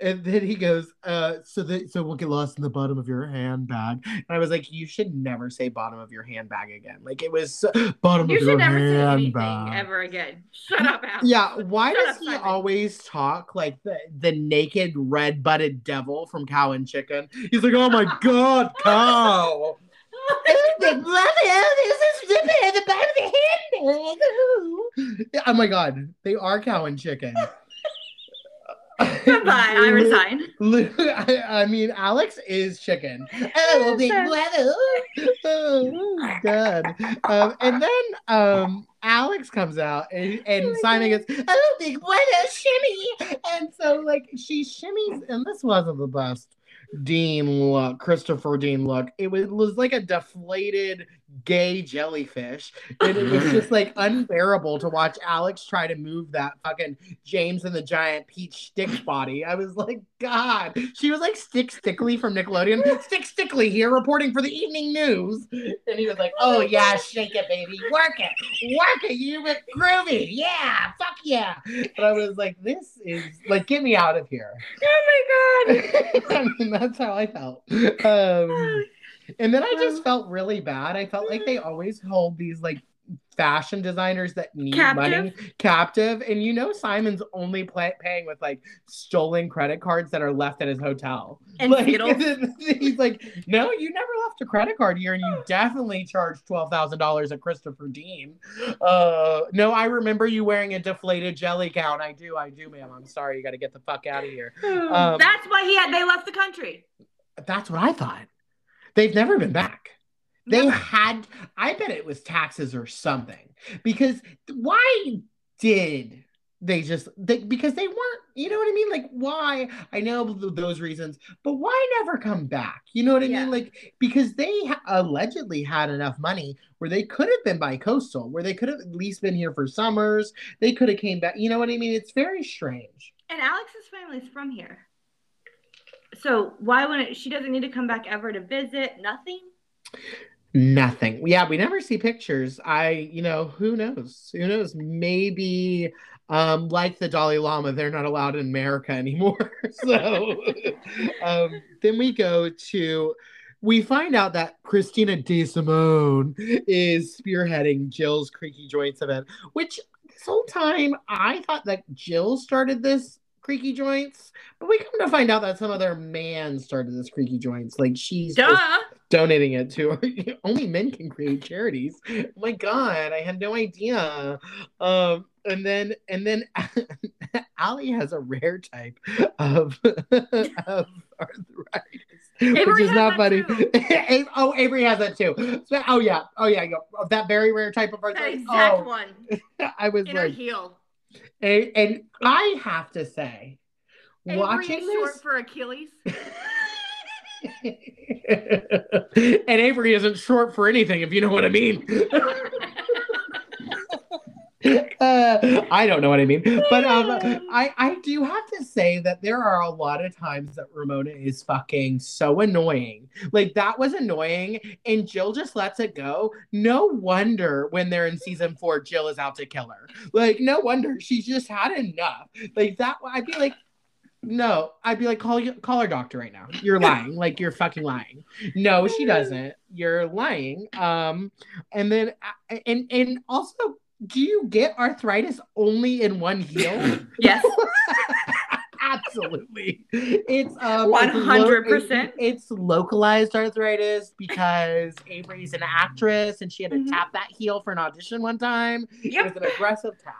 A: and then he goes uh so that so we'll get lost in the bottom of your handbag and i was like you should never say bottom of your handbag again like it was so- bottom
C: You
A: of your
C: should never say anything
A: handbag
C: ever again. Shut up, Al.
A: yeah why
C: Shut
A: does
C: up,
A: he
C: Simon.
A: always talk like the, the naked red-butted devil from cow and chicken he's like oh my god cow Big brother, this is zipping at the bottom of the handbag. Yeah, Oh my god, they are cow and chicken.
C: Goodbye. I resign.
A: I, I mean, Alex is chicken. Oh, big brother. Oh, god. Um, and then um, Alex comes out and, and
C: Oh
A: Simon goes, "Oh, big brother, shimmy!" And so like she shimmies, and this wasn't the best Dean look, Christopher Dean look. It was, it was like a deflated gay jellyfish. And it was just like unbearable to watch Alex try to move that fucking James and the Giant Peach stick body. I was like, God. She was like Stick Stickly from Nickelodeon. Stick Stickly here reporting for the evening news. And he was like, Oh yeah, shake it, baby. Work it. Work it. You look groovy. Yeah. Fuck yeah. But I was like, this is like, get me out of here.
C: Oh my god.
A: I mean, that's how I felt. Um, and then I just felt really bad. I felt like they always hold these like fashion designers that need
C: Captive?
A: money captive. And you know, Simon's only play- paying with like stolen credit cards that are left at his hotel.
C: And
A: like, he's like, no, you never left a credit card here, and you definitely charged twelve thousand dollars at Christopher Dean. Uh, no, I remember you wearing a deflated jelly gown. I do, I do, ma'am. I'm sorry, you got to get the fuck out of here. Um,
C: That's why he had they left the country.
A: That's what I thought. They've never been back. They had, I bet it was taxes or something. Because why did they just, they, because they weren't, you know what I mean? Like, why? I know those reasons, but why never come back? You know what I
C: Yeah.
A: mean? Like, because they allegedly had enough money where they could have been by coastal, where they could have at least been here for summers. They could have came back. You know what I mean? It's very strange.
C: And Alex's family is from here. So why wouldn't she doesn't need to come back ever to visit? Nothing?
A: Nothing. Yeah, we never see pictures. I, you know, who knows? Who knows? Maybe um like the Dalai Lama, they're not allowed in America anymore. so um then we go to we find out that Christina De Simone is spearheading Jill's Creaky Joints event, which this whole time I thought that Jill started this Creaky Joints, but we come to find out that some other man started this Creaky Joints. Like she's donating it to only men can create charities. Oh my god, I had no idea. Um, and then and then Ali has a rare type of of arthritis, which is not funny. oh, Avery has that too. So- oh yeah, oh yeah, that very rare type of
C: That
A: arthritis.
C: exact
A: Oh,
C: one.
A: I was
C: In her heel.
A: And, and I have to say, watching
C: is
A: this.
C: short for Achilles.
A: and Avery isn't short for anything, if you know what I mean. Uh, I don't know what I mean, but um, I I do have to say that there are a lot of times that Ramona is fucking so annoying. Like that was annoying, and Jill just lets it go. No wonder when they're in season four, Jill is out to kill her. Like no wonder she's just had enough. Like that, I'd be like. No, I'd be like, call you, call our doctor right now. You're lying. like you're fucking lying. No, she doesn't. You're lying. Um, and then and and also, do you get arthritis only in one heel?
C: Yes.
A: Absolutely. It's um
C: 100%.
A: it- It's localized arthritis because Avery's an actress and she had to
C: Mhm.
A: tap that heel for an audition one time. It was an aggressive tap.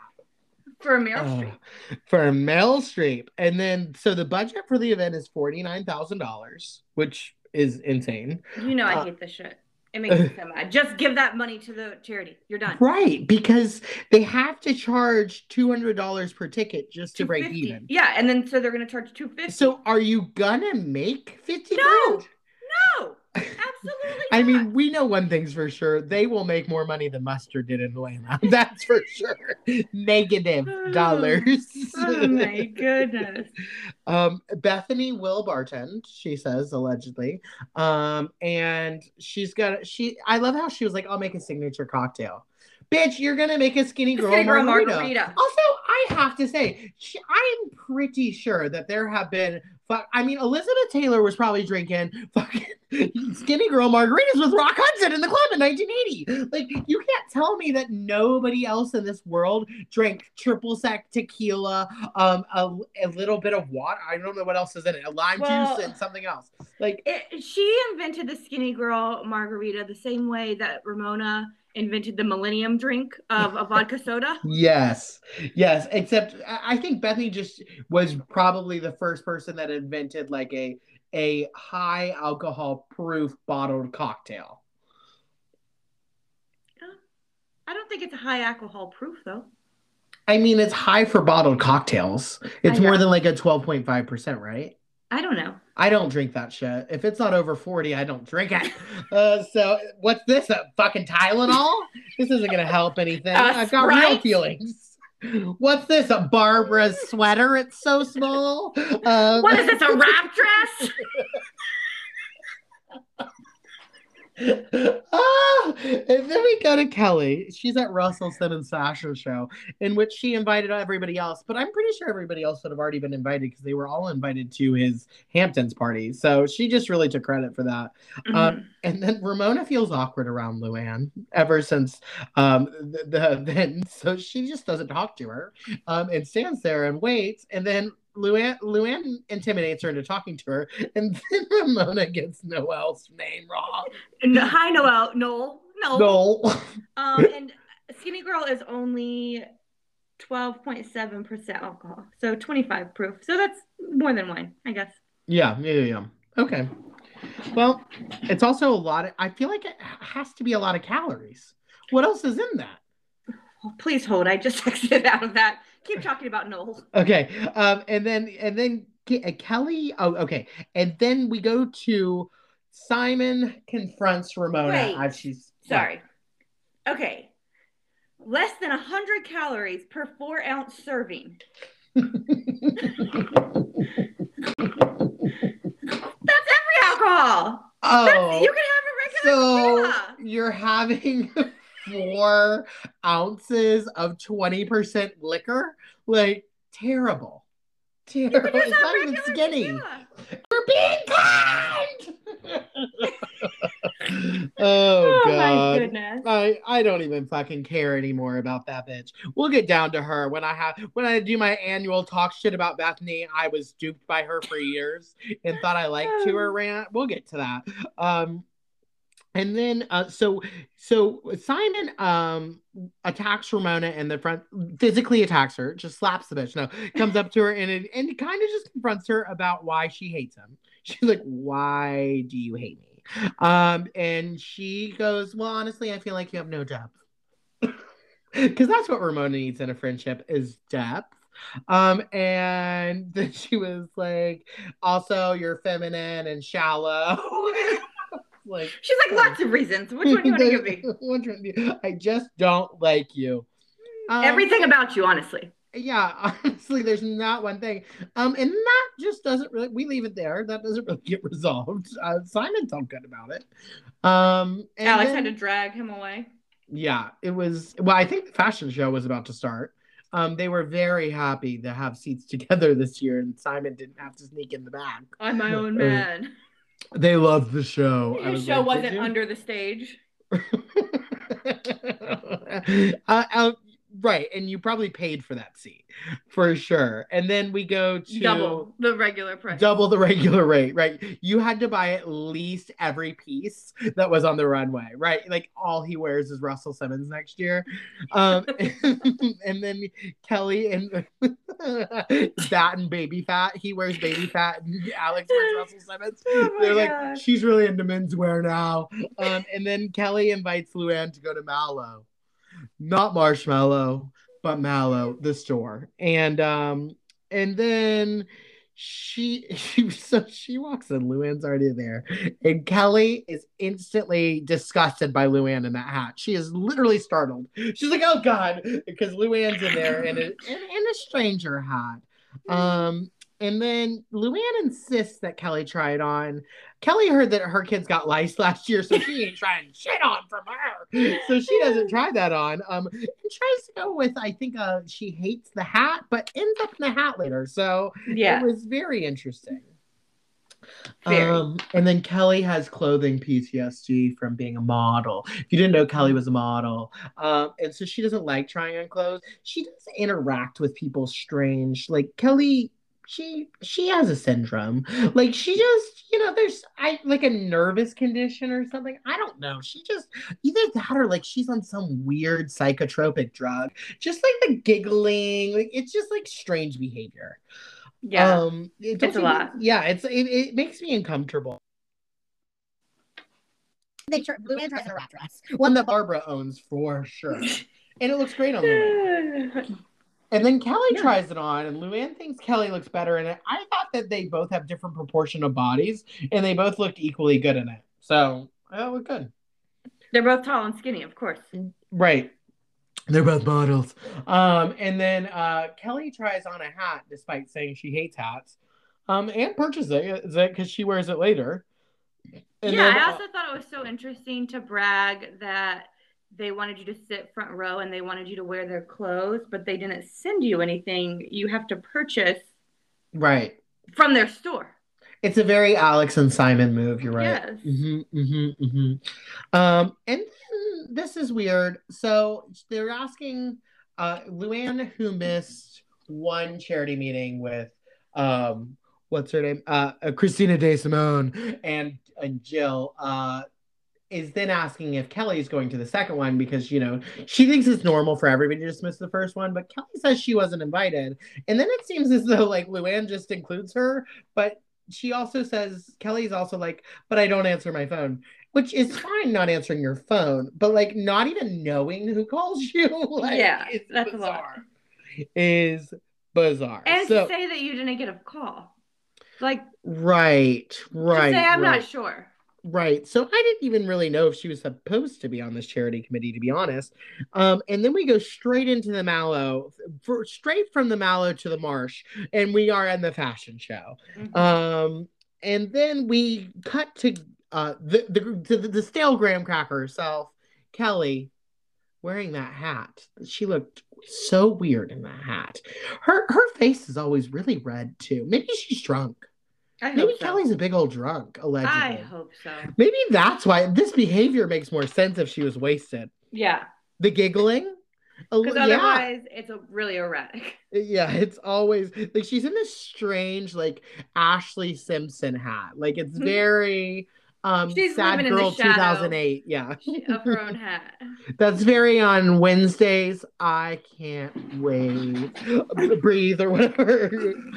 C: For Meryl
A: Oh,
C: Streep.
A: for Meryl Streep. And then, so the budget for the event is $49,000, which is insane.
C: You know I
A: uh,
C: hate this shit. It makes me uh, so mad. Just give that money to the charity. You're done.
A: Right. Because they have to charge $200 per ticket just to break even.
C: Yeah, and then so they're gonna charge two fifty.
A: So are you gonna make 50
C: No.
A: grand?
C: no, absolutely.
A: I
C: not.
A: mean, we know one thing's for sure. They will make more money than Mustard did in Atlanta. That's for sure. Negative dollars.
C: oh my goodness.
A: Um, Bethenny will bartend, she says, allegedly. Um, and she's got she I love how she was like, I'll make a signature cocktail. Bitch, you're gonna make a skinny girl,
C: Skinny girl
A: margarita.
C: margarita.
A: Also, I have to say, she, I'm pretty sure that there have been. Fuck, I mean, Elizabeth Taylor was probably drinking fucking skinny girl margaritas with Rock Hudson in the club in 1980. Like, you can't tell me that nobody else in this world drank triple sec tequila, um, a, a little bit of water. I don't know what else is in it, a lime
C: Well-
A: juice and something else. Like,
C: It, she invented the skinny girl margarita the same way that Ramona invented the millennium drink of a vodka soda.
A: Yes, yes. Except I think Bethenny just was probably the first person that invented like a a high alcohol proof bottled cocktail.
C: Oh, I don't think it's a high alcohol proof though.
A: I mean, it's high for bottled cocktails. It's more than like a twelve point five percent, right?
C: I don't know.
A: I don't drink that shit. If it's not over 40, I don't drink it. Uh, so what's this? A fucking Tylenol? This isn't gonna help anything.
C: Uh,
A: I've got real feelings. What's this? A Barbara's sweater? It's so small. Um,
C: What is this, a wrap dress?
A: ah, and then we go to Kelly. She's at Russell and Sasha's show, in which she invited everybody else. But I'm pretty sure everybody else would have already been invited because they were all invited to his Hamptons party. So she just really took credit for that. Um, and then Ramona feels awkward around Luann ever since um, the, the then. So she just doesn't talk to her um, and stands there and waits. And then Luann, Luann intimidates her into talking to her. And then Ramona gets Noel's name wrong.
C: No, hi, Noel. Noel. No.
A: No.
C: Um, and Skinny Girl is only 12.7% alcohol. So 25 proof. So that's more than wine, I guess.
A: Yeah, yeah, yeah, yeah. Okay. Well, it's also a lot of, I feel like it has to be a lot of calories. What else is in that?
C: Oh, please hold. I just exited out of that. Keep talking about Noel.
A: Okay. Um, and then and then uh, Kelly. Oh, okay. And then we go to Simon confronts Ramona
C: Wait.
A: as she's
C: Sorry. Okay. Less than 100 calories per four ounce serving. That's every alcohol.
A: oh,
C: That's, you can have a regular
A: so
C: tequila.
A: you're having four ounces of twenty percent liquor? Like terrible, terrible.
C: just
A: It's not even skinny.
C: tequila.
A: We're being kind. oh,
C: Oh, my goodness.
A: I, I don't even fucking care anymore about that bitch. We'll get down to her when I have when I do my annual talk shit about Bethenny. I was duped by her for years and thought I liked to her rant. We'll get to that. Um and then uh so so Simon um attacks Ramona in the front physically attacks her, just slaps the bitch. No, comes up to her and and kind of just confronts her about why she hates him. She's like, "Why do you hate me?" Um, and she goes, Well, honestly, I feel like you have no depth. Because that's what Ramona needs in a friendship is depth. Um, and then she was like, also you're feminine and shallow. like
C: She's like, lots of reasons. Which one do you want to give me?
A: Which one do you- I just don't like you. Um,
C: Everything about you, honestly.
A: yeah, honestly, there's not one thing. Um, and that just doesn't really. We leave it there. That doesn't really get resolved. Uh, Simon felt good about it. Um, and
C: Alex
A: then-
C: had to drag him away.
A: yeah, it was. Well, I think the fashion show was about to start. Um, they were very happy to have seats together this year, and Simon didn't have to sneak in the back.
C: I'm my own man.
A: They loved the show. Was
C: show
A: like,
C: wasn't under the stage.
A: uh, uh, right, and you probably paid for that seat for sure. And then we go to
C: Double the regular price.
A: double the regular rate, right? You had to buy at least every piece that was on the runway, right? Like all he wears is Russell Simmons next year. Um, and then Kelly and that and Baby Phat. He wears Baby Phat and Alex wears Russell Simmons.
C: Oh
A: They're like,
C: God.
A: she's really into menswear now. Um, and then Kelly invites Luann to go to Mallow. Not Marshmallow, but Mallow, the store. And um, and then she she so she walks in, Luann's already there. And Kelly is instantly disgusted by Luann in that hat. She is literally startled. She's like, oh God, because Luann's in there in a in, in a stranger hat. Um, and then Luann insists that Kelly try it on. Kelly heard that her kids got lice last year, so she ain't trying shit on from her. So she doesn't try that on. Um, and tries to go with I think uh she hates the hat, but ends up in the hat later. So
C: Yeah.
A: it was very interesting.
C: Very.
A: Um, and then Kelly has clothing PTSD from being a model. If you didn't know, Kelly was a model. Um, and so she doesn't like trying on clothes. She does interact with people strange. Like Kelly, she she has a syndrome. Like she just, you know, there's I like a nervous condition or something. I don't know. She just either that or like she's on some weird psychotropic drug. Just like the giggling, like it's just like strange behavior.
C: Yeah.
A: Um, it
C: It's a
A: doesn't-
C: lot.
A: Yeah, it's it, it makes me uncomfortable.
D: They tr- Luann tries a wrap dress.
A: One that Barbara owns for sure, and it looks great on the And then Kelly
C: Yeah.
A: tries it on, and Luann thinks Kelly looks better in it. I thought that they both have different proportion of bodies, and they both looked equally good in it. So, oh, look good.
C: They're both tall and skinny, of course.
A: Right. They're both models. Um, and then uh, Kelly tries on a hat despite saying she hates hats. Um, and purchases it because she wears it later. And
C: yeah,
A: then,
C: I
A: uh,
C: also thought it was so interesting to brag that they wanted you to sit front row and they wanted you to wear their clothes, but they didn't send you anything. You have to purchase
A: right.
C: from their store.
A: It's a very Alex and Simon move. You're right.
C: Yes.
A: hmm hmm hmm Um, and then this is weird. So they're asking uh, Luann, who missed one charity meeting with um, what's her name, uh, uh, Christina De Simone and and Jill. Uh, is then asking if Kelly's going to the second one because you know she thinks it's normal for everybody to just miss the first one, but Kelly says she wasn't invited, and then it seems as though like Luann just includes her, but she also says Kelly's also like, but I don't answer my phone, which is fine not answering your phone, but like not even knowing who calls you, like,
C: Yeah,
A: is
C: that's
A: bizarre. Is bizarre.
C: And
A: so
C: to say that you didn't get a call. Like,
A: right, right,
C: say I'm
A: right.
C: not sure.
A: Right. So I didn't even really know if she was supposed to be on this charity committee, to be honest. Um, and then we go straight into the Mallow, for, straight from the Mallow to the Marsh, and we are in the fashion show.
C: Mhm.
A: Um, and then we cut to uh the the to the, the stale graham cracker herself, Kelly, wearing that hat. She looked so weird in that hat. Her her face is always really red too. Maybe she's drunk.
C: I
A: Maybe
C: so.
A: Kelly's a big old drunk, allegedly.
C: I hope so.
A: Maybe that's why this behavior makes more sense if she was wasted.
C: Yeah.
A: The giggling,
C: Because
A: yeah,
C: otherwise, it's a really erratic.
A: yeah, it's always like she's in this strange like Ashlee Simpson hat. Like it's
C: Mhm.
A: very um
C: She's
A: sad
C: living in the
A: girl
C: shadow.
A: 2008. Yeah.
C: of her own hat.
A: That's very on Wednesdays. I can't wait. To breathe or whatever. I'm.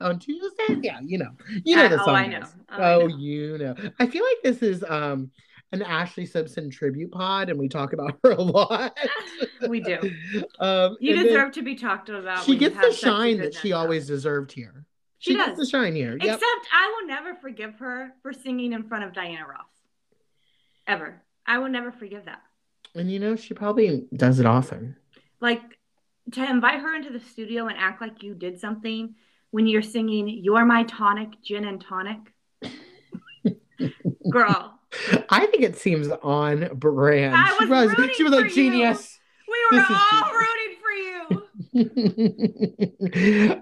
A: On Tuesdays, yeah, you know, you know
C: Uh,
A: the
C: oh. I know.
A: is.
C: Oh, I
A: Oh,
C: know.
A: you know. I feel like this is um an Ashlee Simpson tribute pod, and we talk about her a lot.
C: We do.
A: Um,
C: You deserve to be talked about.
A: She gets the shine that she always deserved here.
C: She
A: She, gets
C: does.
A: the shine here. Yep.
C: Except I will never forgive her for singing in front of Diana Ross. Ever. I will never forgive that.
A: And you know, she probably does it often.
C: Like to invite her into the studio and act like you did something when you're singing You're My Tonic, Gin and Tonic. Girl,
A: I think it seems on brand.
C: I
A: she
C: was
A: was,
C: rooting
A: she was
C: for
A: a
C: you.
A: genius.
C: we were
A: This
C: all rooting for you.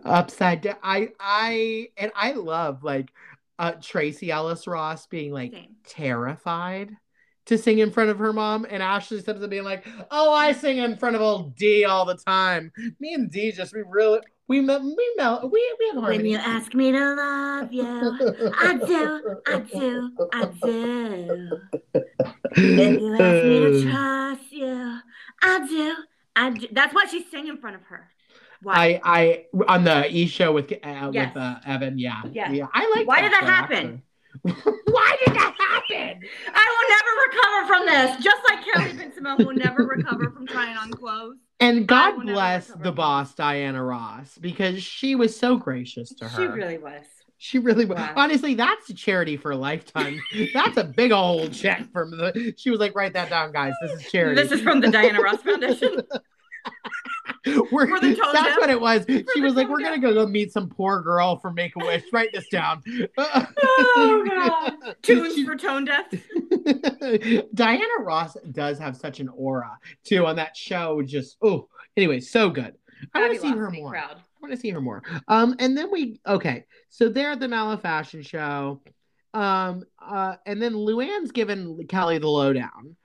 A: Upside down. I I and I love like uh Tracee Ellis Ross being like
C: Same.
A: terrified to sing in front of her mom, and Ashlee Simpson being like, "Oh, I sing in front of old D all the time." Me and D just we really we mel we mel we we have
D: a
A: When
D: you ask me to love you, I do, I do, I do. If you ask me to trust you, I do.
C: I d- that's what she's singing in front of her. Why?
A: I I on the E show with uh,
C: Yes.
A: with uh, Evan, yeah,
C: Yes.
A: yeah. I like.
C: Why did that
A: show,
C: happen?
A: actually. Why did that happen?
C: I will never recover from this. Just like Kelly Bensimon will never recover from trying on clothes.
A: And God bless the boss, Diana Ross, because she was so gracious to her.
C: She really was.
A: She really was.
C: Wow.
A: Honestly, that's a charity for a lifetime. that's a big old check from the. She was like, write that down, guys. This is charity.
C: This is from the Diana Ross Foundation.
A: We're,
C: for
A: that's what it was. She was like, we're gonna go, go meet some poor girl from Make a Wish. Write this down.
C: Oh, God. Tunes
A: She-
C: for tone deaf.
A: Diana Ross does have such an aura too on that show. Just oh, anyway, so good. I want to see her more.
C: Crowd.
A: I want to see her more. Um, and then we okay, so they're at the Mallow Fashion Show. Um, uh, and then Luann's given Kelly the lowdown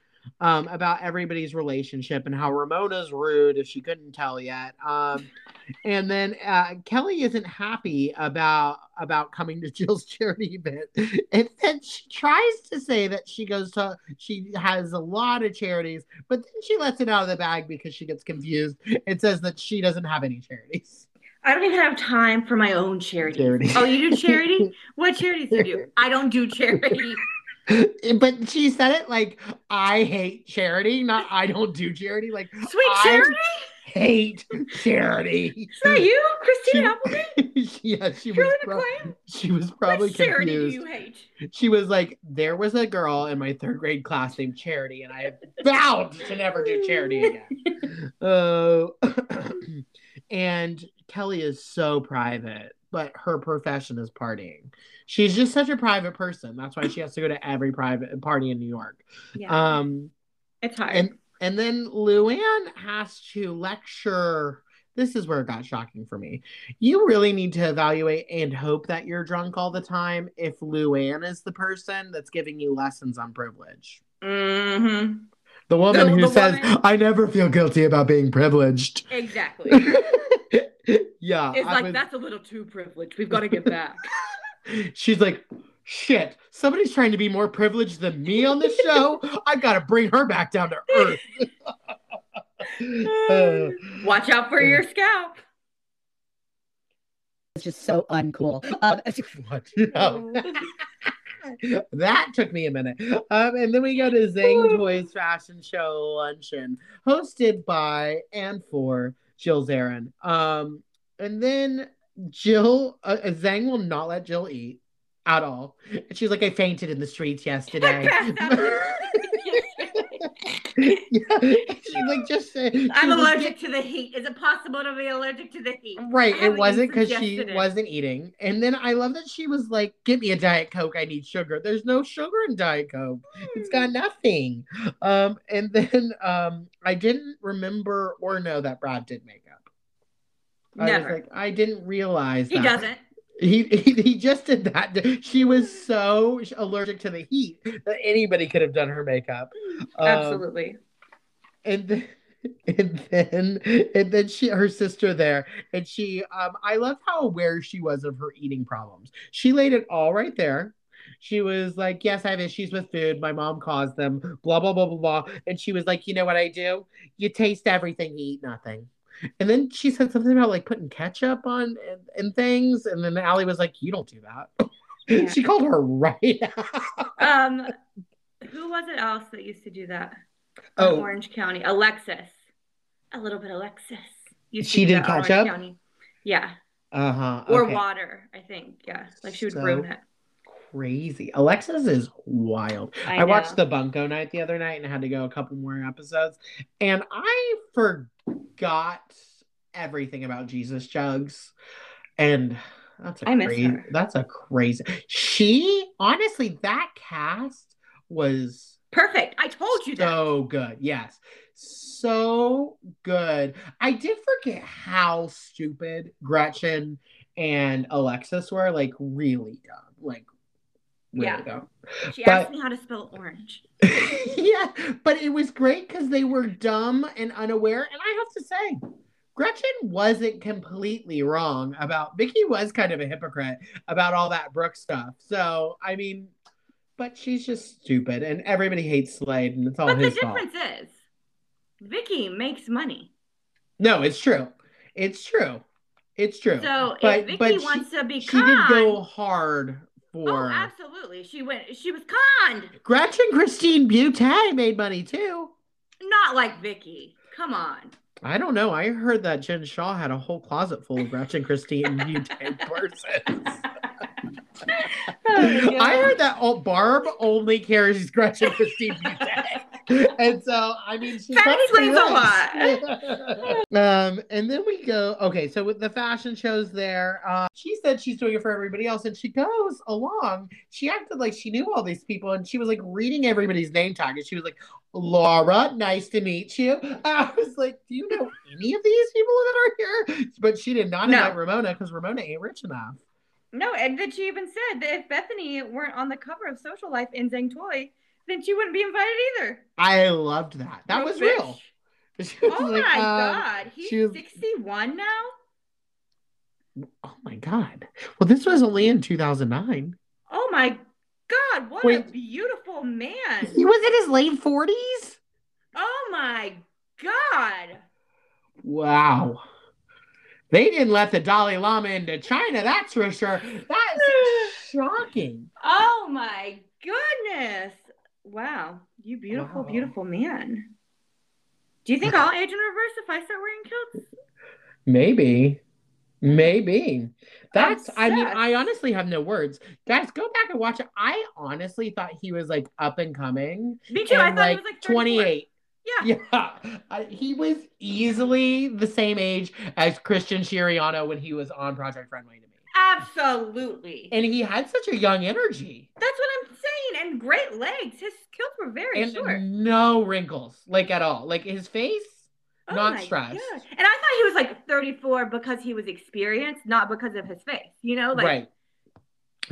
A: um about everybody's relationship and how Ramona's rude if she couldn't tell yet. Um, and then uh, Kelly isn't happy about about coming to Jill's charity event, and then she tries to say that she goes to she has a lot of charities, but then she lets it out of the bag because she gets confused and says that she doesn't have any charities.
C: I don't even have time for my own charity.
A: Charity.
C: Oh, you do charity? what charities do you do? I don't do charity.
A: but she said it like I hate charity, not I don't do charity. Like
C: Sweet
A: I-
C: charity?
A: hate Charity.
C: Is that you, Christina Applegate?
A: yeah, she was pro- she was probably
C: Which charity do you hate?
A: She was like, there was a girl in my third grade class named Charity, and I have vowed to never do charity again. Uh, and Kelly is so private, but her profession is partying. She's just such a private person. That's why she has to go to every private party in New York.
C: Yeah,
A: Um,
C: it's hard.
A: and and then Luann has to lecture. This is where it got shocking for me. You really need to evaluate and hope that you're drunk all the time if Luann is the person that's giving you lessons on privilege.
C: hmm
A: The woman
C: The-
A: who
C: the
A: says,
C: woman-
A: I never feel guilty about being privileged.
C: Exactly.
A: yeah.
C: It's
A: I
C: like
A: was-
C: that's a little too privileged. We've got to get back.
A: She's like, shit, somebody's trying to be more privileged than me on this show. I've got to bring her back down to earth. Uh,
C: Watch out for your scalp.
E: It's just so uncool. Um,
A: what? No. that took me a minute. Um, and then we go to Zang Toi's Fashion Show Luncheon, hosted by and for Jill Zarin. Um, and then Jill, uh, Zang will not let Jill eat at all. And she's like, I fainted in the streets yesterday. yeah, like, just say,
C: I'm allergic to the heat. Is it possible to be allergic to the heat?
A: Right, it wasn't because she
C: it.
A: wasn't eating. And then I love that she was like, "Give me a diet coke. I need sugar." There's no sugar in diet coke. It's got
C: Hmm.
A: nothing. Um, and then um, I didn't remember or know that Brad did makeup. I
C: Never.
A: was like, I didn't realize
C: He
A: that.
C: doesn't.
A: He, he he just did that. She was so allergic to the heat that anybody could have done her makeup. Um,
C: Absolutely.
A: and then and then and then she her sister there and she um i love how aware she was of her eating problems she laid it all right there she was like yes i have issues with food my mom caused them blah blah blah blah blah and she was like you know what i do you taste everything you eat nothing and then she said something about like putting ketchup on and, and things and then Allie was like you don't do that
C: Yeah.
A: she called her right out.
C: Um, who was it else that used to do that?
A: Oh.
C: Orange County. Alexis. A little bit Alexis.
A: She did
C: that in Orange
A: ketchup?
C: County. Yeah.
A: uh-huh
C: Or
A: okay.
C: water, I think. Yeah. Like she would
A: So-
C: ruin it.
A: Crazy. Alexis is wild.
C: I,
A: I, watched the Bunko night the other night and had to go a couple more episodes. And I forgot everything about Jesus Jugs. And that's a
C: I
A: crazy that's a crazy she honestly that cast was
C: Perfect. I told you that.
A: so good. Yes. So good. I did forget how stupid Gretchen and Alexis were. Like, really dumb. Like,
C: Yeah. She
A: but-
C: asked me how to spell orange.
A: yeah, but it was great because they were dumb and unaware. And I have to say, Gretchen wasn't completely wrong about Vicki was kind of a hypocrite about all that Brooke stuff. So I mean, but she's just stupid, and everybody hates Slade, and it's all
C: But the
A: his fault.
C: difference is, Vicki makes money.
A: No, it's true. It's true. It's true.
C: So
A: But-
C: if Vicki
A: but she-
C: wants to be
A: she did go hard
C: oh, absolutely. She went. She was conned.
A: Gretchen. Christine Butte made money too.
C: Not like Vicki. Come on.
A: I don't know. I heard that Jen Shah had a whole closet full of Gretchen Christine Butte persons. Oh, I heard that oh, Barb only carries Gretchen Christine Butte. and so, I mean, she
C: That
A: kinda
C: explains a
A: does. um, and then we go, okay, so with the fashion shows there, uh, she said she's doing it for everybody else, and she goes along. She acted like she knew all these people, and she was like reading everybody's name tag, and she was like, Laura, nice to meet you. I was like, do you know any of these people that are here? But she did not
C: No.
A: invite Ramona because Ramona ain't rich enough.
C: No, and then she even said that if Bethenny weren't on the cover of Social Life in Zang Toi, then she wouldn't be invited either.
A: I loved that. That
C: No
A: was
C: bitch.
A: real. Was
C: Oh
A: like,
C: my
A: um,
C: god, he's
A: was-
C: 61 now?
A: Oh my god. Well, this was only in 2009.
C: Oh my god, what a beautiful man.
A: He was in his late 40s?
C: Oh my god.
A: Wow. They didn't let the Dalai Lama into China, that's for sure. That's shocking.
C: Oh my goodness. Wow, you beautiful,
A: Wow.
C: beautiful man. Do you think I'll age in reverse if I start wearing kilts?
A: Maybe. Maybe. That's I mean, I honestly have no words. Guys, go back and watch it. I honestly thought he was like up and coming.
C: Me too. I thought
A: like,
C: he was like 34.
A: 28.
C: Yeah.
A: Yeah. I, he was easily the same age as Christian Siriano when he was on Project Runway to me.
C: Absolutely.
A: And he had such a young energy.
C: That's what I'm And great legs. His kilts were very
A: And
C: short.
A: no wrinkles, like at all. Like his face,
C: Oh
A: not stressed.
C: God. And I thought he was like 34 because he was experienced, not because of his face. You know, like
A: right.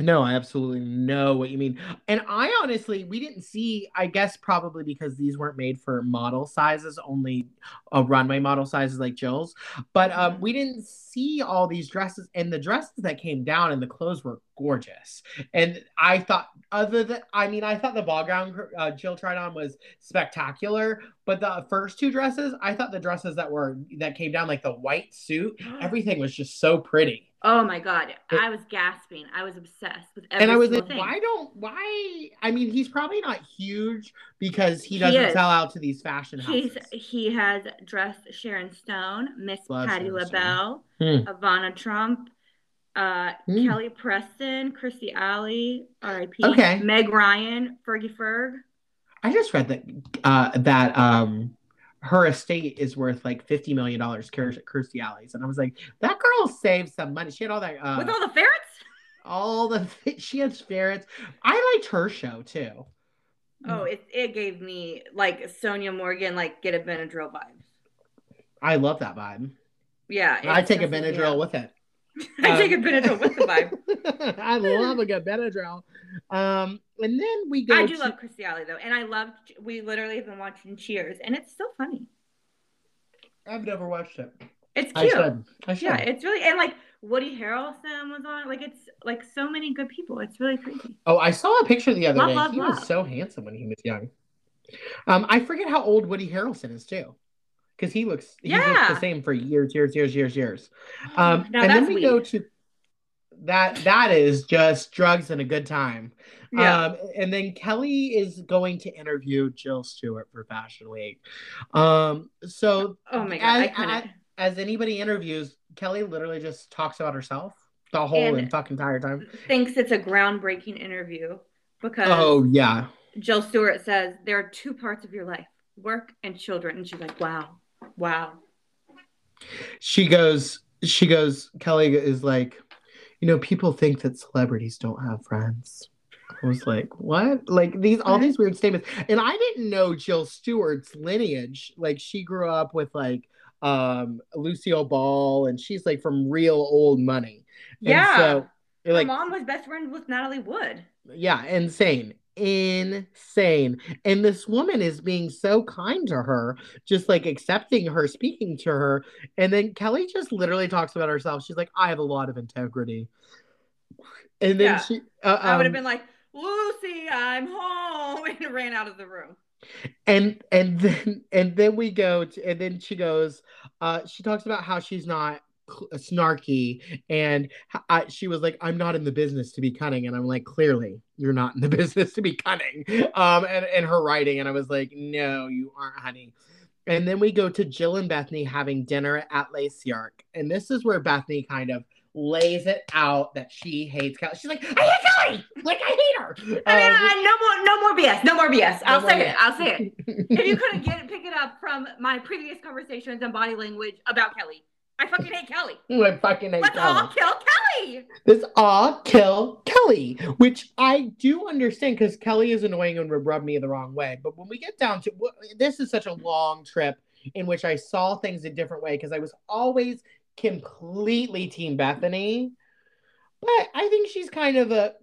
A: No, I absolutely know what you mean. And I honestly, we didn't see, I guess probably because these weren't made for model sizes, only a runway model sizes like Jill's. But um,
C: Mhm.
A: we didn't see all these dresses, and the dresses that came down and the clothes were gorgeous. And I thought, other than, I mean, I thought the ball gown uh, Jill tried on was spectacular. But the first two dresses, I thought the dresses that were that came down, like the white suit, everything was just so pretty.
C: Oh my god, I was gasping. I was obsessed with every
A: and I was like,
C: thing.
A: why don't why? I mean, he's probably not huge because he
C: He
A: doesn't
C: is.
A: sell out to these fashion
C: He's
A: houses.
C: he has dressed Sharon Stone, Miss
A: Love
C: Patti
A: Sharon
C: LaBelle,
A: Hmm.
C: Ivana Trump, uh,
A: Hmm.
C: Kelly Preston, Kirstie Alley, R.I.P.
A: Okay.
C: Meg Ryan, Fergie Ferg.
A: I just read that uh, that um her estate is worth like fifty million dollars, Kirstie Alley's, and I was like, that girl saved some money. She had all that uh,
C: With all the ferrets?
A: all the she had ferrets. I liked her show too.
C: Oh, it it gave me like Sonja Morgan, like get a Benadryl vibes.
A: I love that vibe.
C: Yeah,
A: I take a Benadryl
C: up.
A: with it.
C: I take a
A: Um,
C: Benadryl with the vibe.
A: I love a good Benadryl. Um, and then we go.
C: I do
A: to-
C: love Kirstie Alley though, and I love. We literally have been watching Cheers, and it's so funny.
A: I've never watched it.
C: It's
A: I
C: cute.
A: should. I should.
C: Yeah, it's really and like Woody Harrelson was on. Like it's like so many good people. It's really crazy.
A: Oh, I saw a picture the other
C: Love,
A: day.
C: love,
A: he
C: love.
A: was so handsome when he was young. Um, I forget how old Woody Harrelson is too, because he looks he's looked
C: Yeah.
A: the same for years, years, years, years, years. Um,
C: now
A: and
C: that's
A: then we go to that. That is just drugs and a good time.
C: Yeah.
A: Um, and then Kelly is going to interview Jill Stuart for Fashion Week. Um, so
C: oh my god,
A: as, as, as anybody interviews, Kelly literally just talks about herself the whole
C: And-
A: fucking entire time.
C: thinks it's a groundbreaking interview because
A: Oh yeah.
C: Jill Stuart says there are two parts of your life: work and children, and she's like, "Wow, wow."
A: she goes she goes kelly is like you know people think that celebrities don't have friends. I was like what? Like these all these weird statements. And i didn't know jill stuart's lineage. Like she grew up with like um lucille ball and she's like from real old money. And
C: Yeah.
A: so
C: My
A: like
C: mom was best friend with Natalie Wood.
A: yeah insane insane and this woman is being so kind to her just like accepting her speaking to her and then kelly just literally talks about herself she's like i have a lot of integrity and then
C: Yeah.
A: she uh,
C: I would have
A: um,
C: been like, "Lucy, I'm home," and ran out of the room.
A: and and then and then we go to, and then she goes uh she talks about how she's not snarky and I, she was like i'm not in the business to be cunning and i'm like clearly you're not in the business to be cunning um and, and her writing and i was like no you aren't honey and then we go to jill and bethenny having dinner at Le Cirque. and this is where bethenny kind of lays it out that she hates Kelly. She's like, I hate Kelly! Like, I hate her!
C: I mean,
A: Um,
C: I, no more, no more BS, no more BS. I'll
A: No
C: say
A: more
C: it. I'll say it. if you couldn't get it, pick it up from my previous conversations and body language about Kelly, I fucking hate Kelly.
A: I fucking hate
C: Let's
A: Kelly.
C: all kill Kelly.
A: this all kill Kelly, which I do understand because Kelly is annoying and would rub me the wrong way. But when we get down to this is such a long trip in which I saw things a different way because I was always completely Team Bethenny. But I think she's kind of a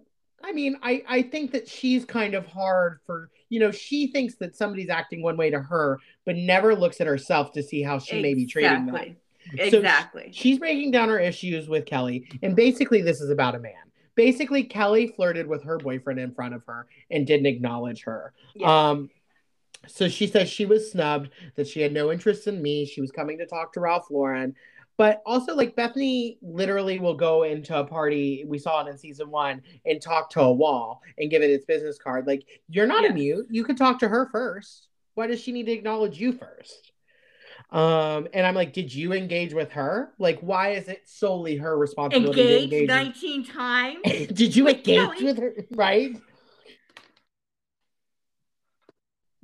A: I mean, I, I think that she's kind of hard for, you know, she thinks that somebody's acting one way to her, but never looks at herself to see how she may be treating them.
C: Exactly.
A: So She's breaking down her issues with Kelly, and basically, this is about a man. Basically, Kelly flirted with her boyfriend in front of her and didn't acknowledge her.
C: Yeah.
A: Um, so she says she was snubbed, that she had no interest in me. She was coming to talk to Ralph Lauren. But also, like Bethenny literally will go into a party, we saw it in season one, and talk to a wall and give it its business card. Like, you're not a mute. You could talk to her first. Why does she need to acknowledge you first? Um, and I'm like, did you engage with her? Like, why is it solely her responsibility to engage?
C: 19 times.
A: did you engage
C: Kelly?
A: with her? Right?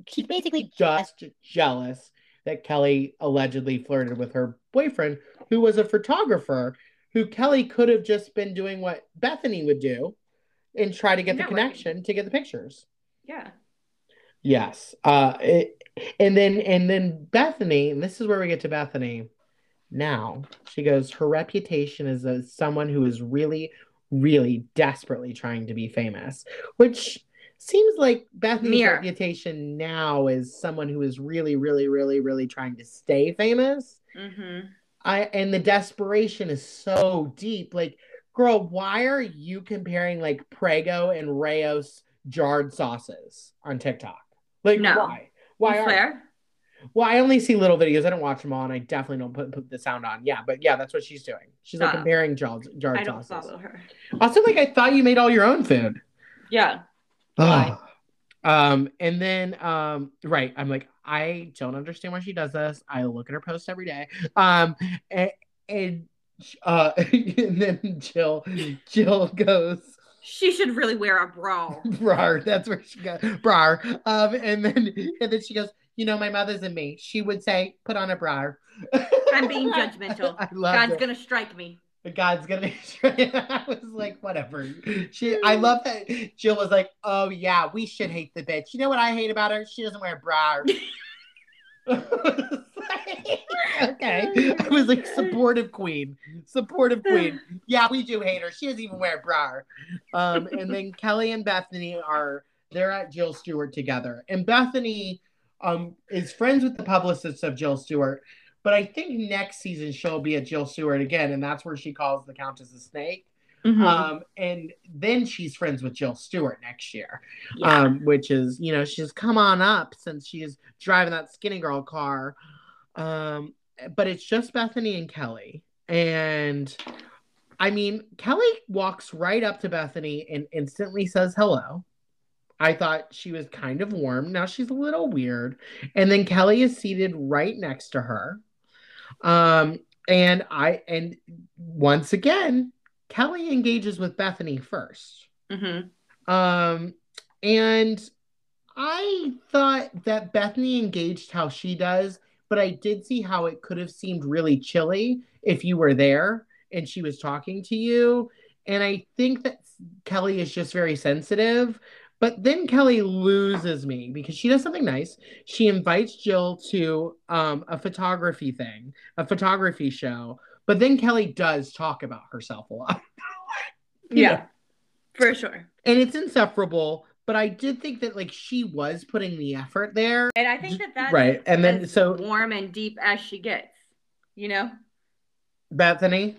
E: She's basically
A: Just jealous that Kelly allegedly flirted with her boyfriend, who was a photographer, who Kelly could have just been doing what Bethenny would do and try to get the
C: Networking.
A: connection to get the pictures.
C: Yeah.
A: Yes. Uh it, and then and then Bethenny, and this is where we get to Bethenny. Now, she goes, her reputation is as someone who is really, really desperately trying to be famous, which seems like Bethenny's
C: Mirror.
A: reputation now is someone who is really, really, really, really trying to stay famous.
C: Mm-hmm.
A: I and the desperation is so deep. Like, girl, why are you comparing like Prego and Rao's jarred sauces on TikTok? Like,
C: No.
A: why? Why are well, I only see little videos. I don't watch them all, and I definitely don't put, put the sound on. Yeah, but yeah, that's what she's doing. She's like
C: Stop.
A: comparing jarred, jarred
C: I don't
A: sauces.
C: follow her.
A: Also, like I thought you made all your own food.
C: Yeah. Why?
A: Um, and then um, right, I'm like, I don't understand why she does this. I look at her post every day. Um, and, and uh, and then Jill, Jill goes.
C: She should really wear a bra.
A: Bra, that's where she got bra. Um, and then and then she goes, you know, my mother's and me. She would say, put on a bra.
C: I'm being judgmental.
A: I love
C: God's
A: it.
C: gonna strike me.
A: God's gonna strike. I was like, whatever. She I love that Jill was like, oh yeah, we should hate the bitch. You know what I hate about her? She doesn't wear a bra. okay. I was like, supportive queen. Supportive queen. Yeah, we do hate her. She doesn't even wear a bra. Um, and then Kelly and Bethenny are they're at Jill Stuart together. And Bethenny um is friends with the publicist of Jill Stuart. But I think next season she'll be at Jill Stuart again, and that's where she calls the Countess a snake.
C: Mhm.
A: Um, and then she's friends with Jill Stuart next year,
C: Yeah.
A: um, which is, you know, she's come on up since she's driving that skinny girl car. Um, but it's just Bethenny and Kelly. And I mean, Kelly walks right up to Bethenny and instantly says hello. I thought she was kind of warm. Now she's a little weird. And then Kelly is seated right next to her. Um, and I, and once again, Kelly engages with Bethenny first.
C: Mhm.
A: Um, and I thought that Bethenny engaged how she does, but I did see how it could have seemed really chilly if you were there and she was talking to you. And I think that Kelly is just very sensitive. But then Kelly loses me because she does something nice. She invites Jill to um, a photography thing, a photography show. But then Kelly does talk about herself a lot.
C: Yeah. For sure.
A: and it's insufferable but i did think that like she was putting the effort there
C: And I think that that's
A: Right, and then so-
C: warm and deep as she gets. You know?
A: bethenny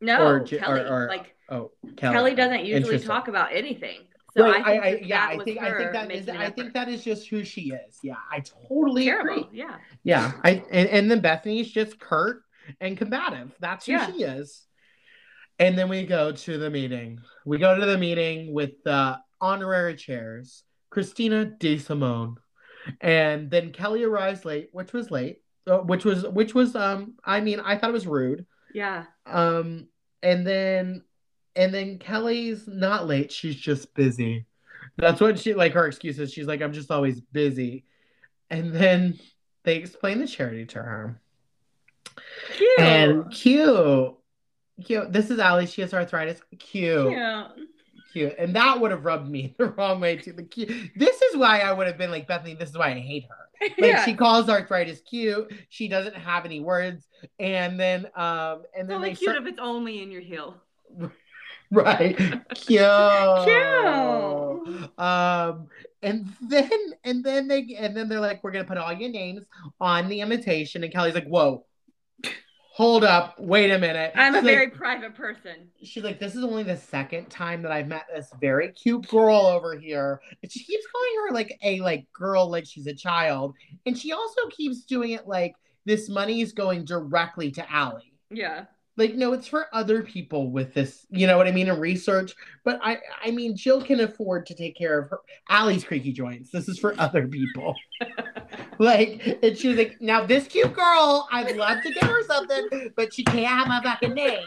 C: No,
A: Or
C: Kelly.
A: or- or-
C: like
A: oh
C: Kelly, doesn't usually talk about anything. So
A: right,
C: I
A: I,
C: think
A: I,
C: that
A: yeah, I think I think that is I think that is just who she is. Yeah, I totally
C: terrible.
A: agree.
C: Yeah.
A: Yeah, I and, and then Bethenny's just curt and combative. That's who
C: Yeah.
A: she is. And then we go to the meeting. We go to the meeting with the honorary chairs, Christina De Simone, and then Kelly arrives late, which was late, uh, which was which was um. I mean, I thought it was rude.
C: Yeah.
A: Um, and then and then Kelly's not late. She's just busy. That's what she like. Her excuse is she's like, I'm just always busy. And then they explain the charity to her.
C: Cute.
A: And cute, cute. This is Allie. She has arthritis. Cute,
C: Cute.
A: Cute. And that would have rubbed me the wrong way too. The cute. This is why I would have been like Bethenny. This is why I hate her. Like
C: yeah.
A: she calls arthritis cute. She doesn't have any words. And then um and then
C: only
A: they
C: cute
A: start-
C: if it's only in your heel.
A: right cute
C: Cute.
A: um and then and then they and then they're like we're gonna put all your names on the imitation. and kelly's like whoa hold up wait a minute
C: I'm a
A: She's like-
C: very private person.
A: she's like this is only the second time that i've met this very cute girl over here and she keeps calling her like a like girl like she's a child and she also keeps doing it like this money is going directly to Allie
C: Yeah.
A: Like no it's for other people with this you know what i mean in research but i i mean jill can afford to take care of her allie's creaky joints this is for other people like, and she was like, now this cute girl, I'd love to give her something, but she can't have my fucking name.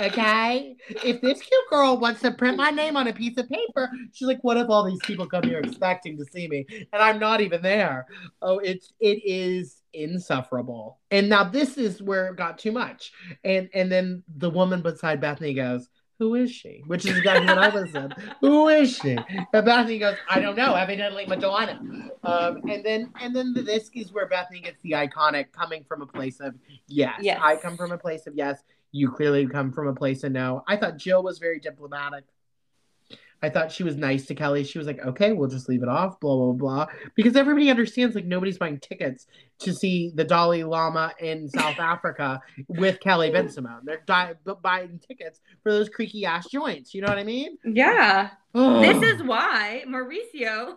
A: Okay? If this cute girl wants to print my name on a piece of paper, she's like, what if all these people come here expecting to see me and I'm not even there? Oh, it's it is insufferable. And now this is where it got too much. And and then the woman beside Bethenny goes, who is she? Which is exactly what I was said. Who is she? And Bethenny goes, I don't know. Evidently Madonna. Um, and then and then this is where Bethenny gets the iconic coming from a place of yes.
C: Yes.
A: I come from a place of yes. You clearly come from a place of no. I thought Jill was very diplomatic. I thought she was nice to Kelly. She was like, okay, we'll just leave it off, blah, blah, blah. Because everybody understands like nobody's buying tickets to see the Dalai Lama in South Africa with Kelly Bensimon. They're di- buying tickets for those creaky ass joints. You know what I mean?
C: Yeah.
A: Ugh.
C: This is why Mauricio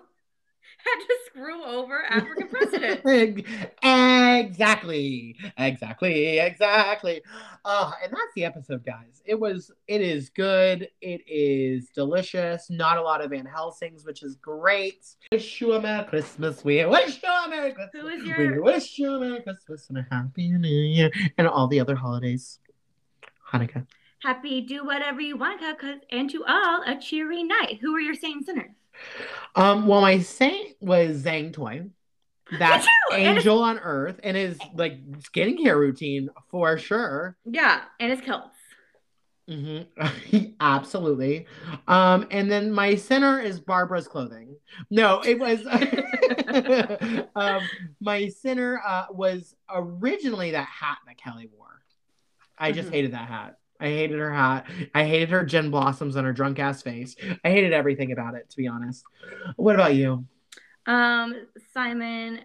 C: had to screw over African presidents.
A: exactly, exactly, exactly. Uh, and that's the episode, guys. It was, it is good. It is delicious. Not a lot of Van Helsing's, which is great. Wish you a Merry Christmas. We wish you a Merry Christmas.
C: Who is
A: We
C: your
A: wish you a Merry Christmas and a Happy New Year and all the other holidays. Hanukkah.
C: happy do whatever you want, cause and to all a cheery night? Who are your saint sinners?
A: Um, well, my saint was Zang Toi. That
C: too, and it's-
A: angel on earth and his like skincare routine for sure.
C: Yeah, and it's kills.
A: hmm Absolutely. Um, and then my center is Barbara's clothing. No, it was um, my center uh, was originally that hat that Kelly wore. I just
C: Mhm.
A: hated that hat. I hated her hat. I hated her gin blossoms on her drunk ass face. I hated everything about it, to be honest. What about you?
C: Um, Simon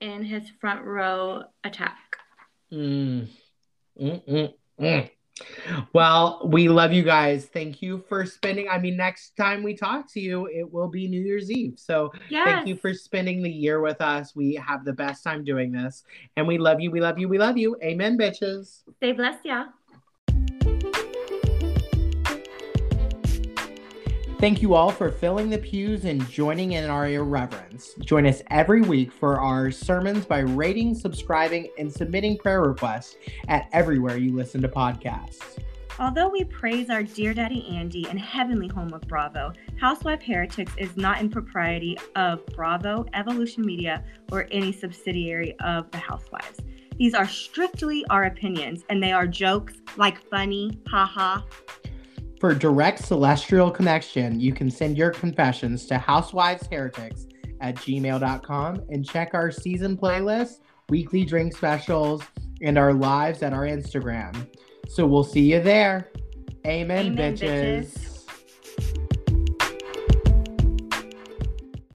C: in his front row attack.
A: Mm. Mm, mm. Well, we love you guys. Thank you for spending. I mean, next time we talk to you, it will be New Year's Eve. So
C: Yes.
A: thank you for spending the year with us. We have the best time doing this. And we love you. We love you. We love you. Amen, bitches.
C: Stay blessed, yeah.
A: Thank you all for filling the pews and joining in our irreverence. Join us every week for our sermons by rating, subscribing, and submitting prayer requests at everywhere you listen to podcasts.
B: Although we praise our dear daddy Andy and heavenly home of Bravo, Housewife Heretics is not in propriety of Bravo, Evolution Media, or any subsidiary of the Housewives. These are strictly our opinions, and they are jokes like funny, haha.
A: For direct celestial connection, you can send your confessions to housewivesheretics at gmail.com and check our season playlist, weekly drink specials, and our lives at our Instagram. So we'll see you there. Amen,
B: Amen,
A: bitches.
B: bitches.